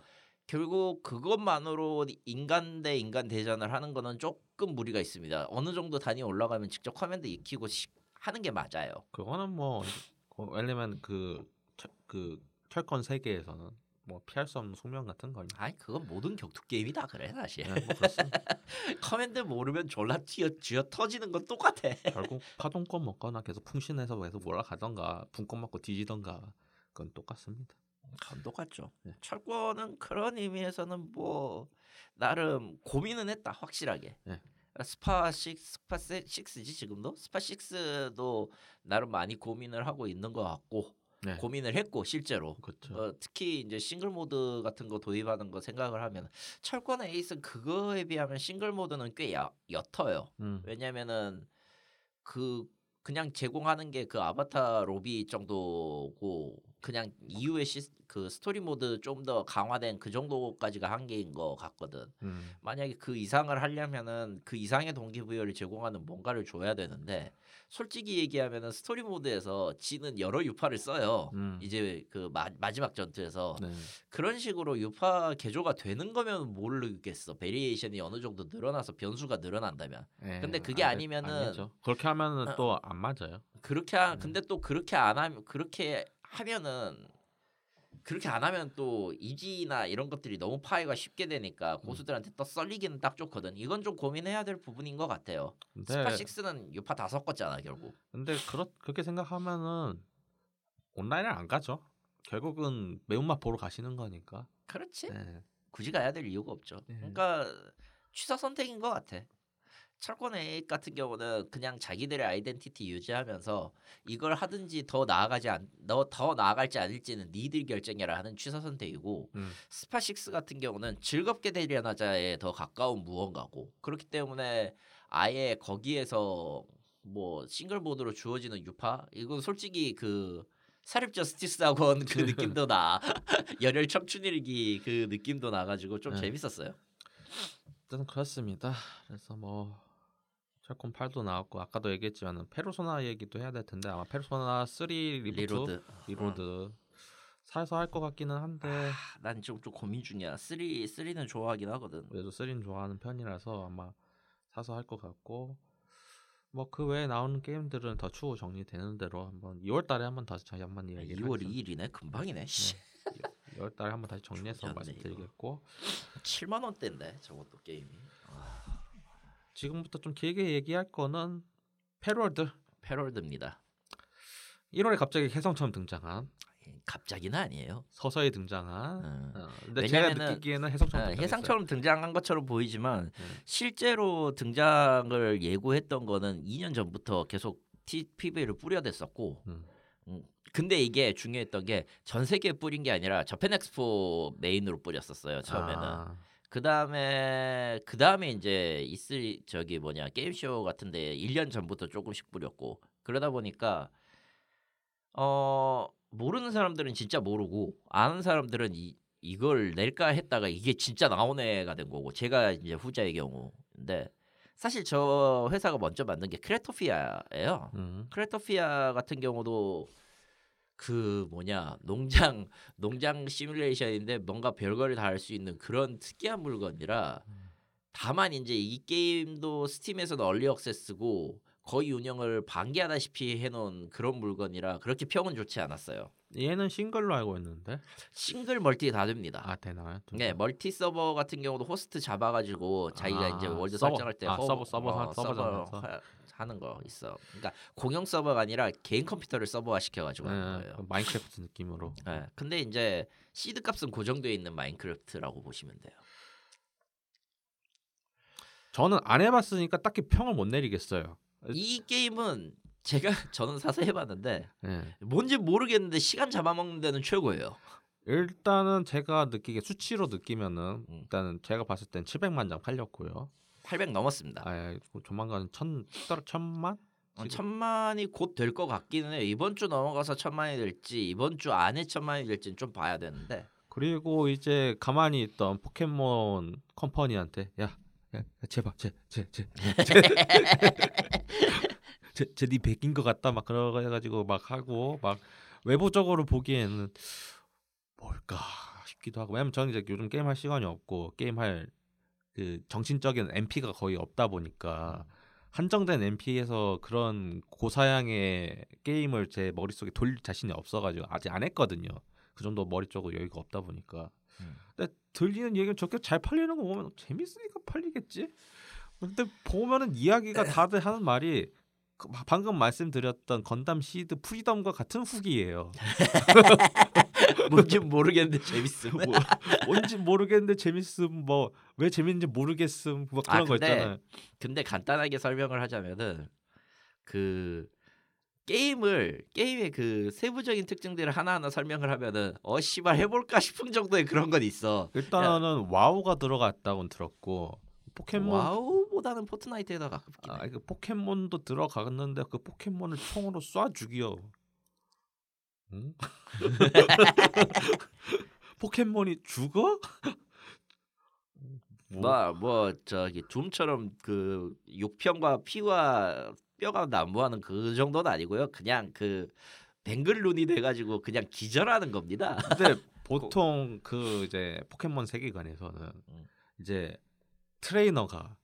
결국 그것만으로 인간 대 인간 대전을 하는 거는 조금 무리가 있습니다. 어느 정도 단이 올라가면 직접 command 익히고 시- 하는 게 맞아요. 그거는 뭐그 왜냐면 그, 철- 그 철권 세계에서는 뭐 피할 수 없는 숙명 같은 걸. 아이 그건 모든 격투 게임이 다 그래 사실. 네, 뭐. [laughs] command 모르면 졸라 튀어 쥐어 터지는 건 똑같아. 결국 파동권 먹거나 계속 풍신해서 계속 올라가던가 붕권 맞고 뒤지던가 그건 똑같습니다. 건 똑같죠. 네. 철권은 그런 의미에서는 뭐 나름 고민은 했다 확실하게. 네. 스파 6 스파 6지 지금도 스파 6도 나름 많이 고민을 하고 있는 것 같고 네. 고민을 했고 실제로 그렇죠. 어, 특히 이제 싱글 모드 같은 거 도입하는 거 생각을 하면 철권 에이스 그거에 비하면 싱글 모드는 꽤 야, 옅어요. 음. 왜냐면은 그 그냥 제공하는 게 그 아바타 로비 정도고 그냥 이후에 시, 그 스토리 모드 좀 더 강화된 그 정도까지가 한계인 것 같거든. 음. 만약에 그 이상을 하려면은 그 이상의 동기부여를 제공하는 뭔가를 줘야 되는데 솔직히 얘기하면은 스토리 모드에서 지는 여러 유파를 써요. 음. 이제 그 마, 마지막 전투에서 네. 그런 식으로 유파 개조가 되는 거면 모르겠어. variation이 어느 정도 늘어나서 변수가 늘어난다면. 예, 근데 그게 아 니면은- 안 되죠. 그렇게 하면은 어. 또안 맞아요. 그렇게 하, 음. 근데 또 그렇게 안 하면 그렇게 하면은 그렇게 안 하면 또 이지나 이런 것들이 너무 파이가 쉽게 되니까 음. 고수들한테 또 썰리기는 딱 좋거든. 이건 좀 고민해야 될 부분인 것 같아요. 근데 스파 6는 유파 다 섞었잖아 결국. 근데 그렇 그렇게 생각하면은 온라인을 안 가죠. 결국은 매운맛 보러 가시는 거니까. 그렇지. 네. 굳이 가야 될 이유가 없죠. 네. 그러니까 취사 선택인 것 같아. 철권 eight 같은 경우는 그냥 자기들의 아이덴티티 유지하면서 이걸 하든지 더 나아가지 않, 더, 더 나아갈지 아닐지는 니들 결정해라 하는 취사 선택이고 음. 스파6 같은 경우는 즐겁게 대련하자에 더 가까운 무언가고 그렇기 때문에 아예 거기에서 뭐 싱글 모드로 주어지는 유파 이건 솔직히 그 사립 저스티스 학원 그 느낌도 나 [laughs] 열혈 청춘일기 그 느낌도 나가지고 좀 네. 재밌었어요. 일단 그렇습니다. 그래서 뭐 철권 8도 나왔고 아까도 얘기했지만 페르소나 얘기도 해야 될 텐데 아마 페르소나 3 reboot Reload. Reload 사서 할 것 같기는 한데 난 지금 좀 고민 중이야. 3 3는 좋아하긴 하거든. 그래도 3는 좋아하는 편이라서 아마 사서 할 것 같고 뭐 그 외에 나오는 게임들은 더 추후 정리되는 대로 한번 2월 달에 한번 다시 한번 얘기를 2월 하죠. 2일이네. 금방이네. 씨. 2월 달에 한번 다시 정리해서 [laughs] 좋네, 말씀드리겠고 7만 원대인데 저것도 게임이. 지금부터 좀 길게 얘기할 거는 패럴드 패럴드입니다. 1월에 갑자기 혜성처럼 등장한 갑자기는 아니에요. 서서히 등장한 음. 어, 근데 제가 느끼기에는 아, 등장했어요. 해상처럼 등장한 것처럼 보이지만 음. 실제로 등장을 예고했던 거는 2년 전부터 계속 TPV를 뿌려댔었고 음. 음, 근데 이게 중요했던 게 전 세계에 뿌린 게 아니라 저펜 엑스포 메인으로 뿌렸었어요 처음에는 아, 그 다음에 그 다음에 이제 이슬 저기 뭐냐 게임 쇼 같은데 1년 전부터 조금씩 뿌렸고 그러다 보니까 어 모르는 사람들은 진짜 모르고 아는 사람들은 이 이걸 낼까 했다가 이게 진짜 나오네가 된 거고 제가 이제 후자의 경우 근데 사실 저 회사가 먼저 만든 게 크레토피아예요. 음. 크레토피아 같은 경우도 그 뭐냐 농장 [laughs] 농장 시뮬레이션인데 뭔가 별거를 다 할 수 있는 그런 특이한 물건이라 다만 이제 이 게임도 Steam에서는 early access고 거의 운영을 방기하다시피 해놓은 그런 물건이라 그렇게 평은 좋지 않았어요. 얘는 싱글로 알고 있는데 싱글 multi 다 됩니다. 아 되나요? 좀 네, multi 서버 같은 경우도 호스트 잡아가지고 자기가 아, 이제 world 서버. 설정할 때 아, 허- 서버, 서버, 어, 서버 서버. 하- 하는 거 있어. 그러니까 공용 서버가 아니라 개인 컴퓨터를 서버화 시켜가지고 하는 네, 거예요. 그 Minecraft 느낌으로 네, 근데 이제 시드 값은 고정되어 있는 Minecraft라고 보시면 돼요. 저는 안 해봤으니까 딱히 평을 못 내리겠어요. 이 게임은 제가 [laughs] 저는 사서 해봤는데 네. 뭔지 모르겠는데 시간 잡아먹는 데는 최고예요. 일단은 제가 느끼기에 수치로 느끼면은 음. 일단은 제가 봤을 땐 700만 장 팔렸고요. 800 넘었습니다. 아, 조만간 천 떨어 천만? 어, 천만이 곧 될 것 같기는 해요. 이번 주 넘어가서 천만이 될지 이번 주 안에 천만이 될지는 좀 봐야 되는데 그리고 이제 가만히 있던 포켓몬 컴퍼니한테 야, 야 제발 제 제 제 제 제 [laughs] [laughs] 네 백인 것 같다 막 그래가지고 막 하고 막 외부적으로 보기에는 뭘까 싶기도 하고 왜냐면 저는 이제 요즘 게임 할 시간이 없고 게임 할 그 정신적인 MP가 거의 없다 보니까 한정된 MP에서 그런 고사양의 게임을 제 머릿속에 돌릴 자신이 없어가지고 아직 안 했거든요. 그 정도 머리 쪽으로 여유가 없다 보니까. 음. 근데 들리는 얘기는 저렇게 잘 팔리는 거 보면 재밌으니까 팔리겠지. 근데 보면은 이야기가 다들 하는 말이 방금 말씀드렸던 Gundam SEED Freedom과 같은 후기예요. [laughs] 뭔지 모르겠는데 재밌음. 뭐, 뭔지 모르겠는데 재밌음 뭐 왜 재밌는지 모르겠음 뭐 아, 그런 거 근데 있잖아요. 근데 간단하게 설명을 하자면은 그 게임을 게임의 그 세부적인 특징들을 하나하나 설명을 하면은 어 씨발 해볼까 싶은 정도의 그런 건 있어. 일단은 와우가 들어갔다고 들었고 포켓몬 와우 보다는 Fortnite에다 가깝긴 해. 아, 그 포켓몬도 들어갔는데 그 포켓몬을 총으로 쏴 죽여. 응? [laughs] 포켓몬이 죽어? [laughs] 뭐, 뭐뭐 저기 둠처럼 그 육평과 피와 뼈가 난무하는 그 정도는 아니고요. 그냥 그 뱅글룬이 돼가지고 그냥 기절하는 겁니다. 근데 [laughs] 보통 그 이제 포켓몬 세계관에서는 음. 이제 트레이너가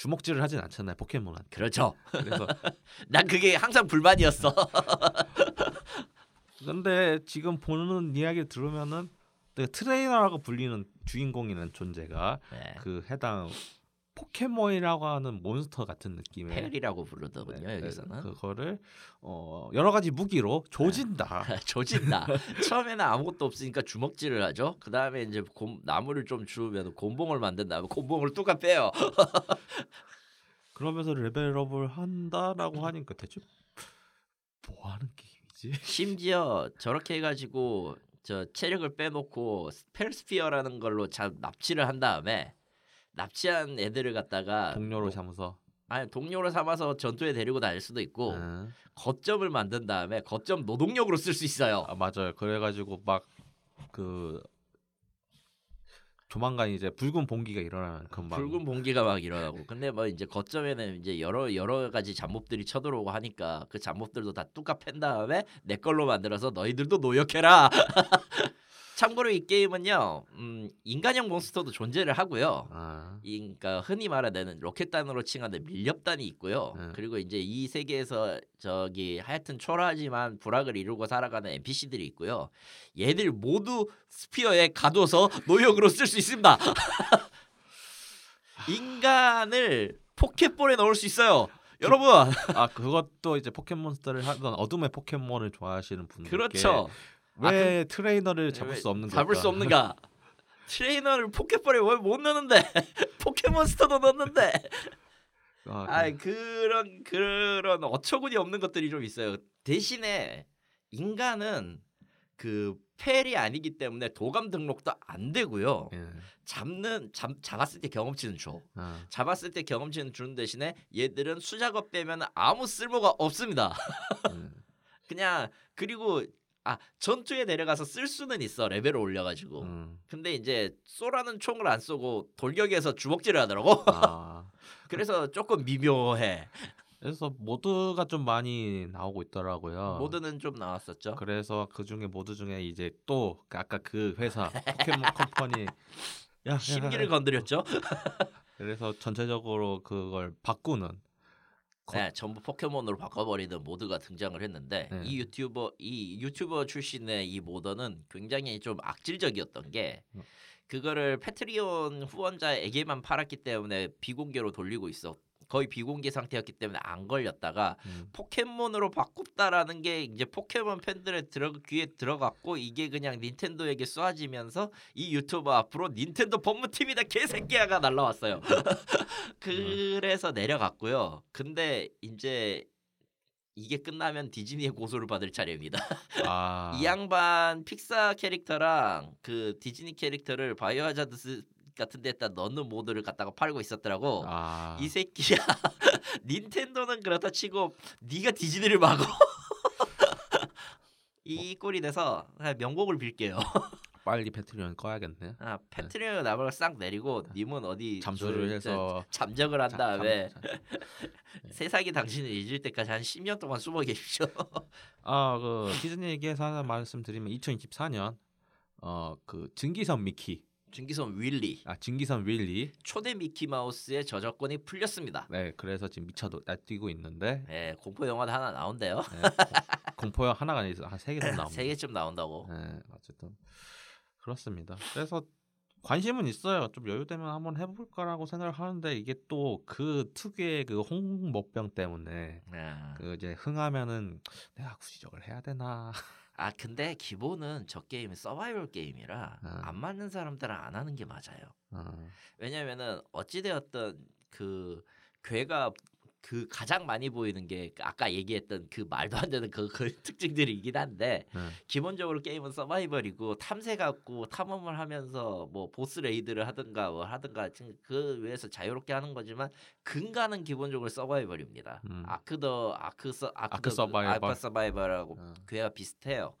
주먹질을 하진 않잖아요 포켓몬한테. 그렇죠. 그래서 [laughs] 난 그게 항상 불만이었어. [laughs] 근데 지금 보는 이야기를 들으면은 그 트레이너라고 불리는 주인공이라는 존재가 네. 그 해당 포켓몬이라고 하는 몬스터 같은 느낌의 Pal이라고 부르더군요 네, 여기서는. 그거를 어, 여러 가지 무기로 조진다. [laughs] 조진다. 처음에는 아무것도 없으니까 주먹질을 하죠. 그 다음에 이제 곰, 나무를 좀 주우면 곤봉을 만든 다음에 곤봉을 뚜까 패요. [laughs] 그러면서 level up을 한다라고 하니까 대체 뭐 하는 게임이지? [laughs] 심지어 저렇게 해가지고 저 체력을 빼놓고 Pal Sphere라는 걸로 자, 납치를 한 다음에 납치한 애들을 갖다가 동료로 뭐, 삼아서 아니 동료로 삼아서 전투에 데리고 다닐 수도 있고 응. 거점을 만든 다음에 거점 노동력으로 쓸 수 있어요. 아 맞아요. 그래가지고 막 그 조만간 이제 붉은 봉기가 일어나는 금방 붉은 봉기가 막 일어나고 근데 뭐 이제 거점에는 이제 여러 여러 가지 잡몹들이 쳐들어오고 하니까 그 잡몹들도 다 뚜까 팬 다음에 내 걸로 만들어서 너희들도 노역해라. [laughs] 참고로 이 게임은요, 음, 인간형 몬스터도 존재를 하고요. 아, 이, 그러니까 흔히 말하는 로켓단으로 칭하는 밀렵단이 있고요. 네. 그리고 이제 이 세계에서 저기 하여튼 초라하지만 불악을 이루고 살아가는 NPC들이 있고요. 얘들 모두 sphere에 가둬서 [laughs] 노역으로 쓸 수 있습니다. [laughs] 인간을 포켓볼에 넣을 수 있어요. 여러분, 아 그것도 이제 포켓몬스터를 하던 어둠의 포켓몬을 좋아하시는 분들께 그렇죠. 왜 트레이너를 잡을 왜수 없는 잡을? 수 없는가? [laughs] 트레이너를 포켓볼에 왜 못 넣는데? [laughs] 포켓몬스터도 넣는데. 아, 그- 아 그런 그런 어처구니 없는 것들이 좀 있어요. 대신에 인간은 그 펠이 아니기 때문에 도감 등록도 안 되고요. 예. 잡는 잡, 잡았을 때 경험치는 줘. 아, 잡았을 때 경험치는 주는 대신에 얘들은 수작업 빼면 아무 쓸모가 없습니다. 음. [laughs] 그냥 그리고 아 전투에 내려가서 쓸 수는 있어 레벨을 올려가지고. 음. 근데 이제 쏘라는 총을 안 쏘고 돌격에서 주먹질을 하더라고. 아, [laughs] 그래서 조금 미묘해. 그래서 mod가 좀 많이 나오고 있더라고요. mod는 좀 나왔었죠. 그래서 그 중에 mod 중에 이제 또그 아까 그 회사 포켓몬 컴퍼니 야, 야, 심기를 야. 건드렸죠. [laughs] 그래서 전체적으로 그걸 바꾸는 거- 네, 전부 포켓몬으로 바꿔버리는 mod가 등장을 했는데 네. 이 유튜버 이 유튜버 출신의 이 modder는 굉장히 좀 악질적이었던 게 어. 그거를 패트리온 후원자에게만 팔았기 때문에 비공개로 돌리고 있어. 거의 비공개 상태였기 때문에 안 걸렸다가 음. 포켓몬으로 바꿨다라는 게 이제 포켓몬 팬들의 들어, 귀에 들어갔고 이게 그냥 닌텐도에게 쏘아지면서 이 유튜버 앞으로 닌텐도 법무팀이다 개새끼야가 날라왔어요. [laughs] 그래서 내려갔고요. 근데 이제 이게 끝나면 디즈니의 고소를 받을 차례입니다. [laughs] 아, 이 양반 픽사 캐릭터랑 그 디즈니 캐릭터를 바이오하자드 같은 데다 넣는 모드를 갖다가 팔고 있었더라고. 아, 이 새끼야. [laughs] 닌텐도는 그렇다 치고 네가 디즈니를 막어. [laughs] 이 꼴이 돼서 명곡을 빌게요. [laughs] 빨리 패트리온 꺼야겠네. 아, 패트리온 나발을 싹 내리고 님은 어디 잠수를 저- 해서 잠적을 한 자- 다음에 잠- 잠- 세상이 당신을 잊을 때까지 한 10년 동안 숨어 계십시오. 아, 그 디즈니 얘기해서 하나 말씀드리면 2024년 어그 증기선 미키, 중기선 윌리 아 증기선 윌리, 초대 미키 마우스의 저작권이 풀렸습니다. 네, 그래서 지금 미쳐도 날뛰고 있는데 네, 공포 영화도 하나 나온대요. 네, 공- 공포영 하나가 아니라 한세 개 정도 나옵니다. 세 개쯤 나온다고. 네, 어쨌든 그렇습니다. 그래서 관심은 있어요. 좀 여유 되면 한번 해볼까라고 생각을 하는데 이게 또 그 특유의 그 홍목병 때문에 아, 그 이제 흥하면은 내가 굳이 저걸 해야 되나? [laughs] 아 근데 기본은 저 게임은 서바이벌 게임이라 아. 안 맞는 사람들은 안 하는 게 맞아요. 어, 왜냐면은 어찌되었던 그 괴가 그 가장 많이 보이는 게 아까 얘기했던 그 말도 안 되는 그, 그 [laughs] 특징들이긴 한데 네. 기본적으로 게임은 서바이벌이고 탐색 갖고 탐험을 하면서 뭐 보스 레이드를 하든가 뭐 하든가 그 외에서 자유롭게 하는 거지만 근간은 기본적으로 서바이벌입니다. 음. 아크더 아크 서 아크, 아크 서바이벌. 아크 서바이벌하고 어. 궤가 비슷해요.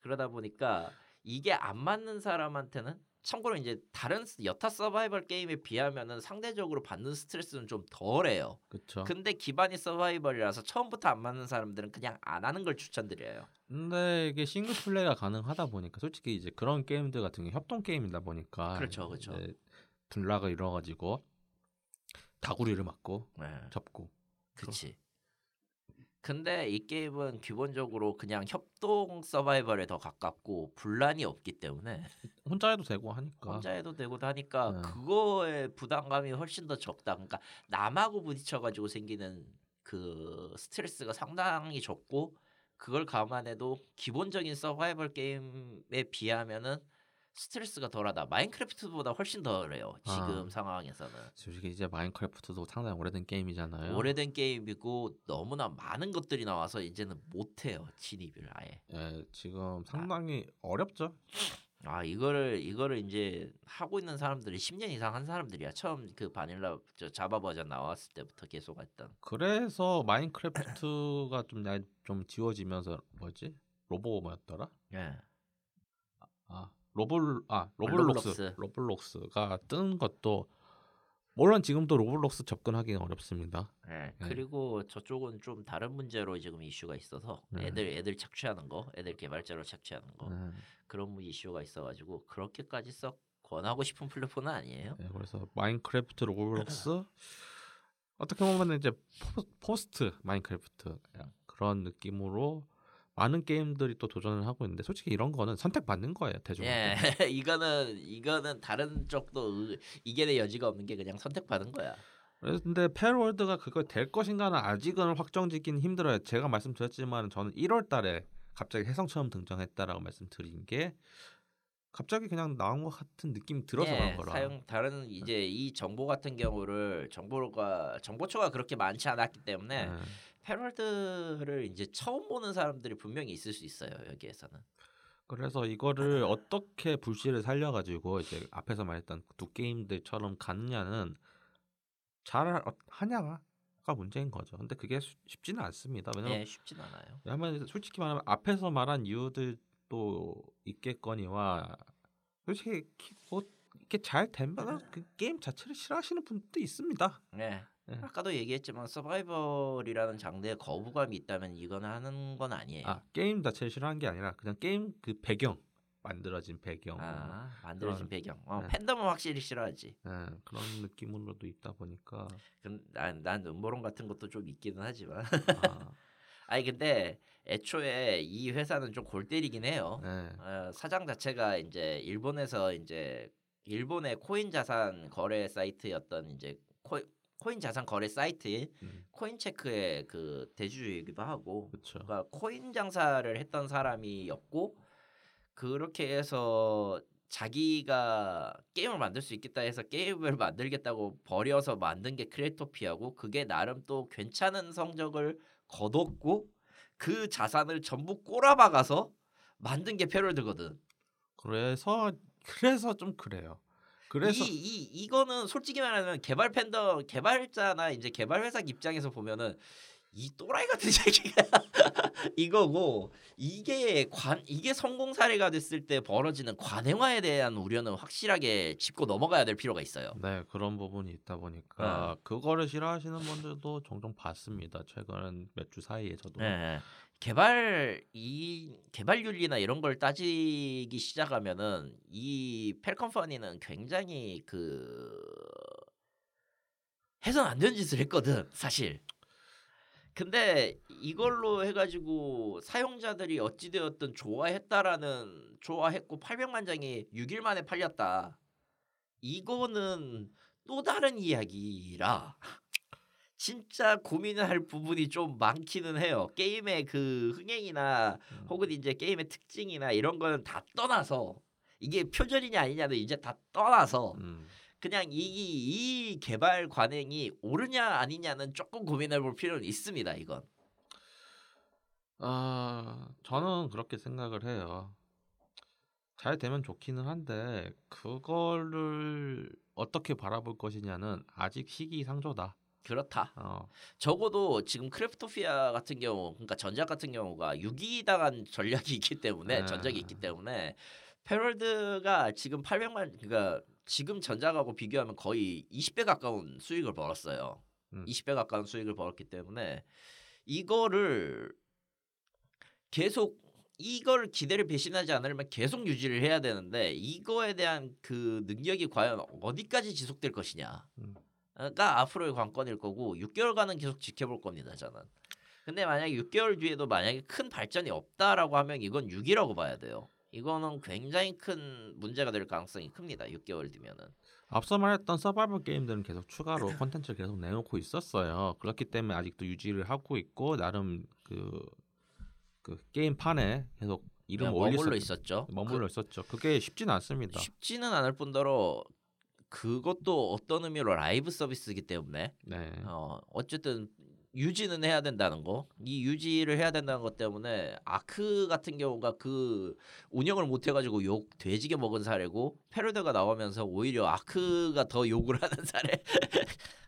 그러다 보니까 이게 안 맞는 사람한테는 참고로 이제 다른 스- 여타 서바이벌 게임에 비하면은 상대적으로 받는 스트레스는 좀 덜해요. 그렇죠. 근데 기반이 서바이벌이라서 처음부터 안 맞는 사람들은 그냥 안 하는 걸 추천드려요. 근데 이게 싱글 플레이가 가능하다 보니까 솔직히 이제 그런 게임들 같은 게 협동 게임이다 보니까 그렇죠, 그렇죠. 분락을 이뤄가지고 다구리를 맞고 네. 접고 그치. 근데 이 게임은 기본적으로 그냥 협동 서바이벌에 더 가깝고 분란이 없기 때문에 [laughs] 혼자 해도 되고 하니까 혼자 해도 되고 하니까 네. 그거의 부담감이 훨씬 더 적다. 그러니까 남하고 부딪혀가지고 생기는 그 스트레스가 상당히 적고 그걸 감안해도 기본적인 서바이벌 게임에 비하면은 스트레스가 덜하다. 마인크래프트보다 훨씬 덜해요. 지금 아. 상황에서는. 솔직히 이제 마인크래프트도 상당히 오래된 게임이잖아요. 오래된 게임이고 너무나 많은 것들이 나와서 이제는 못해요 진입을 아예. 예, 지금 상당히 어렵죠. 아 이거를 이거를 이제 하고 있는 사람들이 10년 이상 한 사람들이야. 처음 그 바닐라 저 자바 버전 나왔을 때부터 계속 했던. 그래서 마인크래프트가 좀, 날- 좀 지워지면서 뭐지? 로보 뭐였더라? 예. 아 로블 아 로블록스 로블록스. 로블록스 가 뜬 것도 물론 지금도 로블록스 접근하기는 어렵습니다. 예. 네. 그리고 저쪽은 좀 다른 문제로 지금 이슈가 있어서 네. 애들 애들 착취하는 거, 애들 개발자로 착취하는 거 음, 그런 이슈가 있어가지고 그렇게까지 썩 권하고 싶은 플랫폼은 아니에요. 네, 그래서 마인크래프트 로블록스 어떻게 보면 이제 포, post 마인크래프트 그런 느낌으로 많은 게임들이 또 도전을 하고 있는데 솔직히 이런 거는 선택받는 거예요 대중한테. 예, [laughs] 이거는 이거는 다른 쪽도 의- 이겨낼 여지가 없는 게 그냥 선택받은 거야. 근데 팰월드가 그거 될 것인가는 아직은 확정짓기는 힘들어요. 제가 말씀드렸지만 저는 1월달에 갑자기 혜성처럼 등장했다라고 말씀드린 게 갑자기 그냥 나온 것 같은 느낌이 들어서 예, 그런 거라. 사용 다른 이제 이 정보 같은 경우를 정보가 정보초가 그렇게 많지 않았기 때문에 예. 패럴드를 이제 처음 보는 사람들이 분명히 있을 수 있어요 여기에서는. 그래서 이거를 어떻게 불씨를 살려가지고 이제 앞에서 말했던 두 게임들처럼 가느냐는 잘 하- 하냐가 문제인 거죠. 근데 그게 쉬- 쉽지는 않습니다. 왜냐면 예, 쉽진 않아요. 왜냐면 솔직히 말하면 앞에서 말한 이유들도 있겠거니와 솔직히 키- 뭐 이렇게 잘 되면 그 게임 자체를 싫어하시는 분도 있습니다. 예. 예. 아까도 얘기했지만 서바이벌이라는 장르에 거부감이 있다면 이거는 하는 건 아니에요. 아 게임 자체를 싫어하는 게 아니라 그냥 게임 그 배경 만들어진 배경 아, 만들어진 그런- 배경. 어, 네. 팬덤은 확실히 싫어하지. 예, 그런 느낌으로도 있다 보니까 그, 난, 난 음모론 같은 것도 좀 있기는 하지만. 아, [laughs] 아니 근데 애초에 이 회사는 좀 골 때리긴 해요. 예, 어, 사장 자체가 이제 일본에서 이제 일본의 코인 자산 거래 사이트였던 이제 코, 코인 자산 거래 사이트인 음, 코인체크의 그 대주주이기도 하고 그렇죠. 그러니까 코인 장사를 했던 사람이었고 그렇게 해서 자기가 게임을 만들 수 있겠다 해서 게임을 만들겠다고 버려서 만든 게 크레토피아고 그게 나름 또 괜찮은 성적을 거뒀고 그 자산을 전부 꼬라박아서 만든 게 패럴드거든. 그래서 그래서 좀 그래요. 그래서 이, 이 이거는 솔직히 말하면 개발 팬더 개발자나 이제 개발 회사 입장에서 보면은 이 또라이 같은 [laughs] 새끼가 이거고 이게 관 이게 성공 사례가 됐을 때 벌어지는 관행화에 대한 우려는 확실하게 짚고 넘어가야 될 필요가 있어요. 네 그런 부분이 있다 보니까 그거를 싫어하시는 분들도 종종 봤습니다. 최근 몇 주 사이에 저도. 네. 개발 이 개발 윤리나 이런 걸 따지기 시작하면은 이 펠컴퍼니는 굉장히 그 해선 안 되는 짓을 했거든 사실. 근데 이걸로 해가지고 사용자들이 어찌되었든 좋아했다라는 좋아했고 800만 장이 6일 만에 팔렸다. 이거는 또 다른 이야기라. 진짜 고민을 할 부분이 좀 많기는 해요. 게임의 그 흥행이나 음. 혹은 이제 게임의 특징이나 이런 거는 다 떠나서 이게 표절이냐 아니냐는 이제 다 떠나서 음, 그냥 이, 이 개발 관행이 옳으냐 아니냐는 조금 고민해 볼 필요는 있습니다. 이건. 아 저는 그렇게 생각을 해요. 잘 되면 좋기는 한데 그거를 어떻게 바라볼 것이냐는 아직 시기상조다. 그렇다. 어, 적어도 지금 크래프토피아 같은 경우, 그러니까 전작 같은 경우가 6위 당한 전략이 있기 때문에 네. 전적이 있기 때문에 패럴드가 지금 800만 그러니까 지금 전작하고 비교하면 거의 20배 가까운 수익을 벌었어요. 음. 20배 가까운 수익을 벌었기 때문에 이거를 계속 이걸 기대를 배신하지 않으려면 계속 유지를 해야 되는데 이거에 대한 그 능력이 과연 어디까지 지속될 것이냐. 음. 가 앞으로의 관건일 거고 6개월간은 계속 지켜볼 겁니다 저는. 근데 만약에 6개월 뒤에도 만약에 큰 발전이 없다라고 하면 이건 6이라고 봐야 돼요. 이거는 굉장히 큰 문제가 될 가능성이 큽니다. 6개월 뒤면은. 앞서 말했던 서바이벌 게임들은 계속 추가로 [clears throat] 콘텐츠를 계속 내놓고 있었어요. 그렇기 때문에 아직도 유지를 하고 있고 나름 그, 그 게임판에 계속 이름 그냥 올릴 머물러 수 있었죠. 머물러 있었죠. 그게 쉽지는 그, 않습니다. 쉽지는 않을 뿐더러 그것도 어떤 의미로 라이브 서비스이기 때문에 네. 어 어쨌든 유지는 해야 된다는 거. 이 유지를 해야 된다는 것 때문에 아크 같은 경우가 그 운영을 못 해가지고 욕 돼지게 먹은 사례고 패러드가 나오면서 오히려 아크가 더 욕을 [laughs] 하는 사례.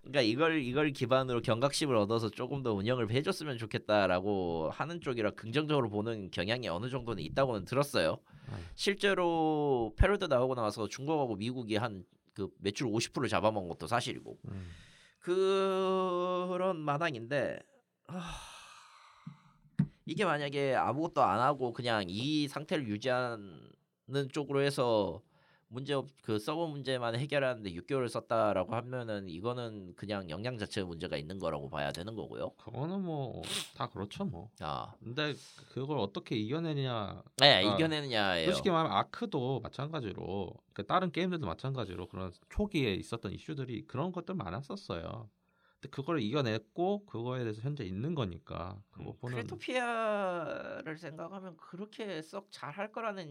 그러니까 이걸 이걸 기반으로 경각심을 얻어서 조금 더 운영을 해줬으면 좋겠다라고 하는 쪽이라 긍정적으로 보는 경향이 어느 정도는 있다고는 들었어요. 네. 실제로 패러드 나오고 나서 중국하고 미국이 한 그 매출 50% 잡아먹은 것도 사실이고. 음. 그런 마당인데 하... 이게 만약에 아무것도 안 하고 그냥 이 상태를 유지하는 쪽으로 해서 문제 없, 그 서버 문제만 해결하는데 6개월을 썼다라고 하면은 이거는 그냥 역량 자체의 문제가 있는 거라고 봐야 되는 거고요. 그거는 뭐 다 그렇죠 뭐. 아, 근데 그걸 어떻게 이겨내느냐 네 아, 이겨내느냐예요. 솔직히 말하면 아크도 마찬가지로 그 다른 게임들도 마찬가지로 그런 초기에 있었던 이슈들이 그런 것들 많았었어요. 근데 그걸 이겨냈고 그거에 대해서 현재 있는 거니까 그 음, 부분은 크래프토피아를 생각하면 그렇게 썩 잘할 거라는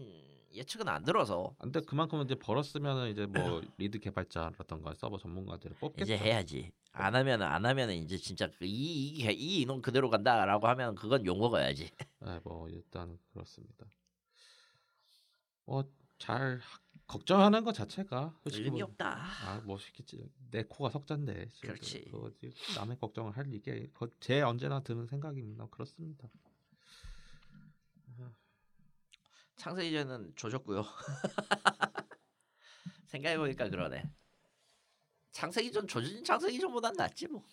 예측은 안 들어서 근데 그만큼 이제 벌었으면은 이제 뭐 [clears throat] lead 개발자라던가 서버 전문가들을 뽑겠죠. 이제 해야지. 안 하면 안 하면 이제 진짜 그 이, 이, 이 인원 그대로 간다라고 하면 그건 욕 먹어야지. 네, 뭐 일단 그렇습니다. 뭐잘 걱정하는 것 자체가 의미 뭐, 없다. 아뭐 시키지 내 코가 석잔데 지금 그렇지. 그거 남의 걱정을 할 이게 제 언제나 드는 생각입니다. 그렇습니다. 창세이전은 조졌고요. [laughs] 생각해 보니까 그러네. 창세기전 조진 창세기전보단 낫지 뭐.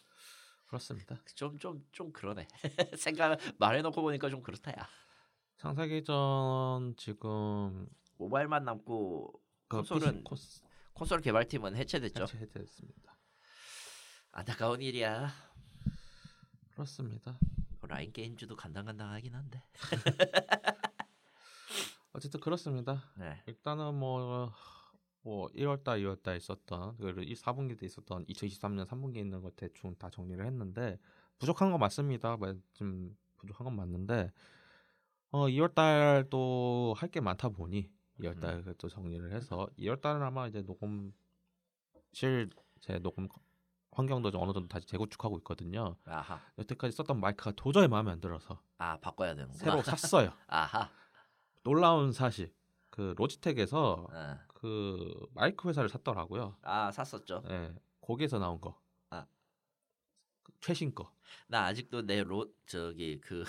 그렇습니다. 좀 좀좀 그러네. [laughs] 생각 말해놓고 보니까 좀 그렇다야. 창세기전 지금 모바일만 남고 그 콘솔은 코스 콘솔 개발팀은 해체됐죠. 해체했습니다. 안타까운 일이야. 그렇습니다. 라인 게임즈도 간당간당하긴 한데. [laughs] 어쨌든 그렇습니다. 네. 일단은 뭐, 뭐 1월달, 2월달 있었던 그리고 이 4분기 때 있었던 2023년 3분기에 있는 것 대충 다 정리를 했는데 부족한 건 맞습니다. 뭐좀 부족한 건 맞는데 어 2월달도 할게 많다 보니 2월달 또 정리를 해서 2월 달은 아마 이제 녹음실 제 녹음 환경도 좀 어느 정도 다시 재구축하고 있거든요. 아하. 여태까지 썼던 마이크가 도저히 마음에 안 들어서 아 바꿔야 되는구나. 새로 샀어요. [laughs] 아하. 놀라운 사실. 그 로지텍에서 어. 그 마이크 회사를 샀더라고요. 아 샀었죠. 예, 거기에서 나온 거. 아. 그 최신 거. 나 아직도 내 로 저기 그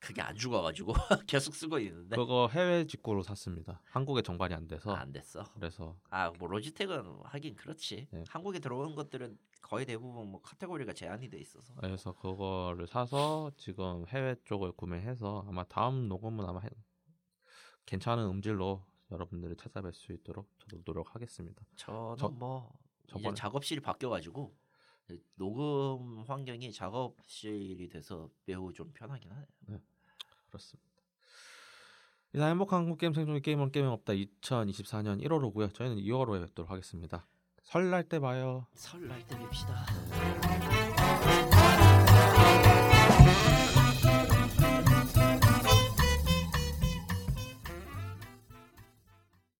그게 안 죽어가지고 [laughs] 계속 쓰고 있는데 그거 해외 직구로 샀습니다. 한국에 정발이 안 돼서. 안 됐어. 그래서 아 뭐 로지텍은 하긴 그렇지. 네. 한국에 들어오는 것들은 거의 대부분 뭐 카테고리가 제한이 돼 있어서. 그래서 그거를 사서 지금 해외 쪽을 구매해서 아마 다음 녹음은 아마 해- 괜찮은 음질로 여러분들을 찾아뵐 수 있도록 저도 노력하겠습니다. 저는 저- 뭐 이제 저번에- 작업실이 바뀌어가지고 녹음 환경이 작업실이 돼서 매우 좀 편하긴 하네요. 그렇습니다. 이상 행복한 한국 게임 생존의 게임은 게임 없다 2024년 1월호고요. 저희는 2월호에 뵙도록 하겠습니다. 설날 때 봐요. 설날 때 뵙시다.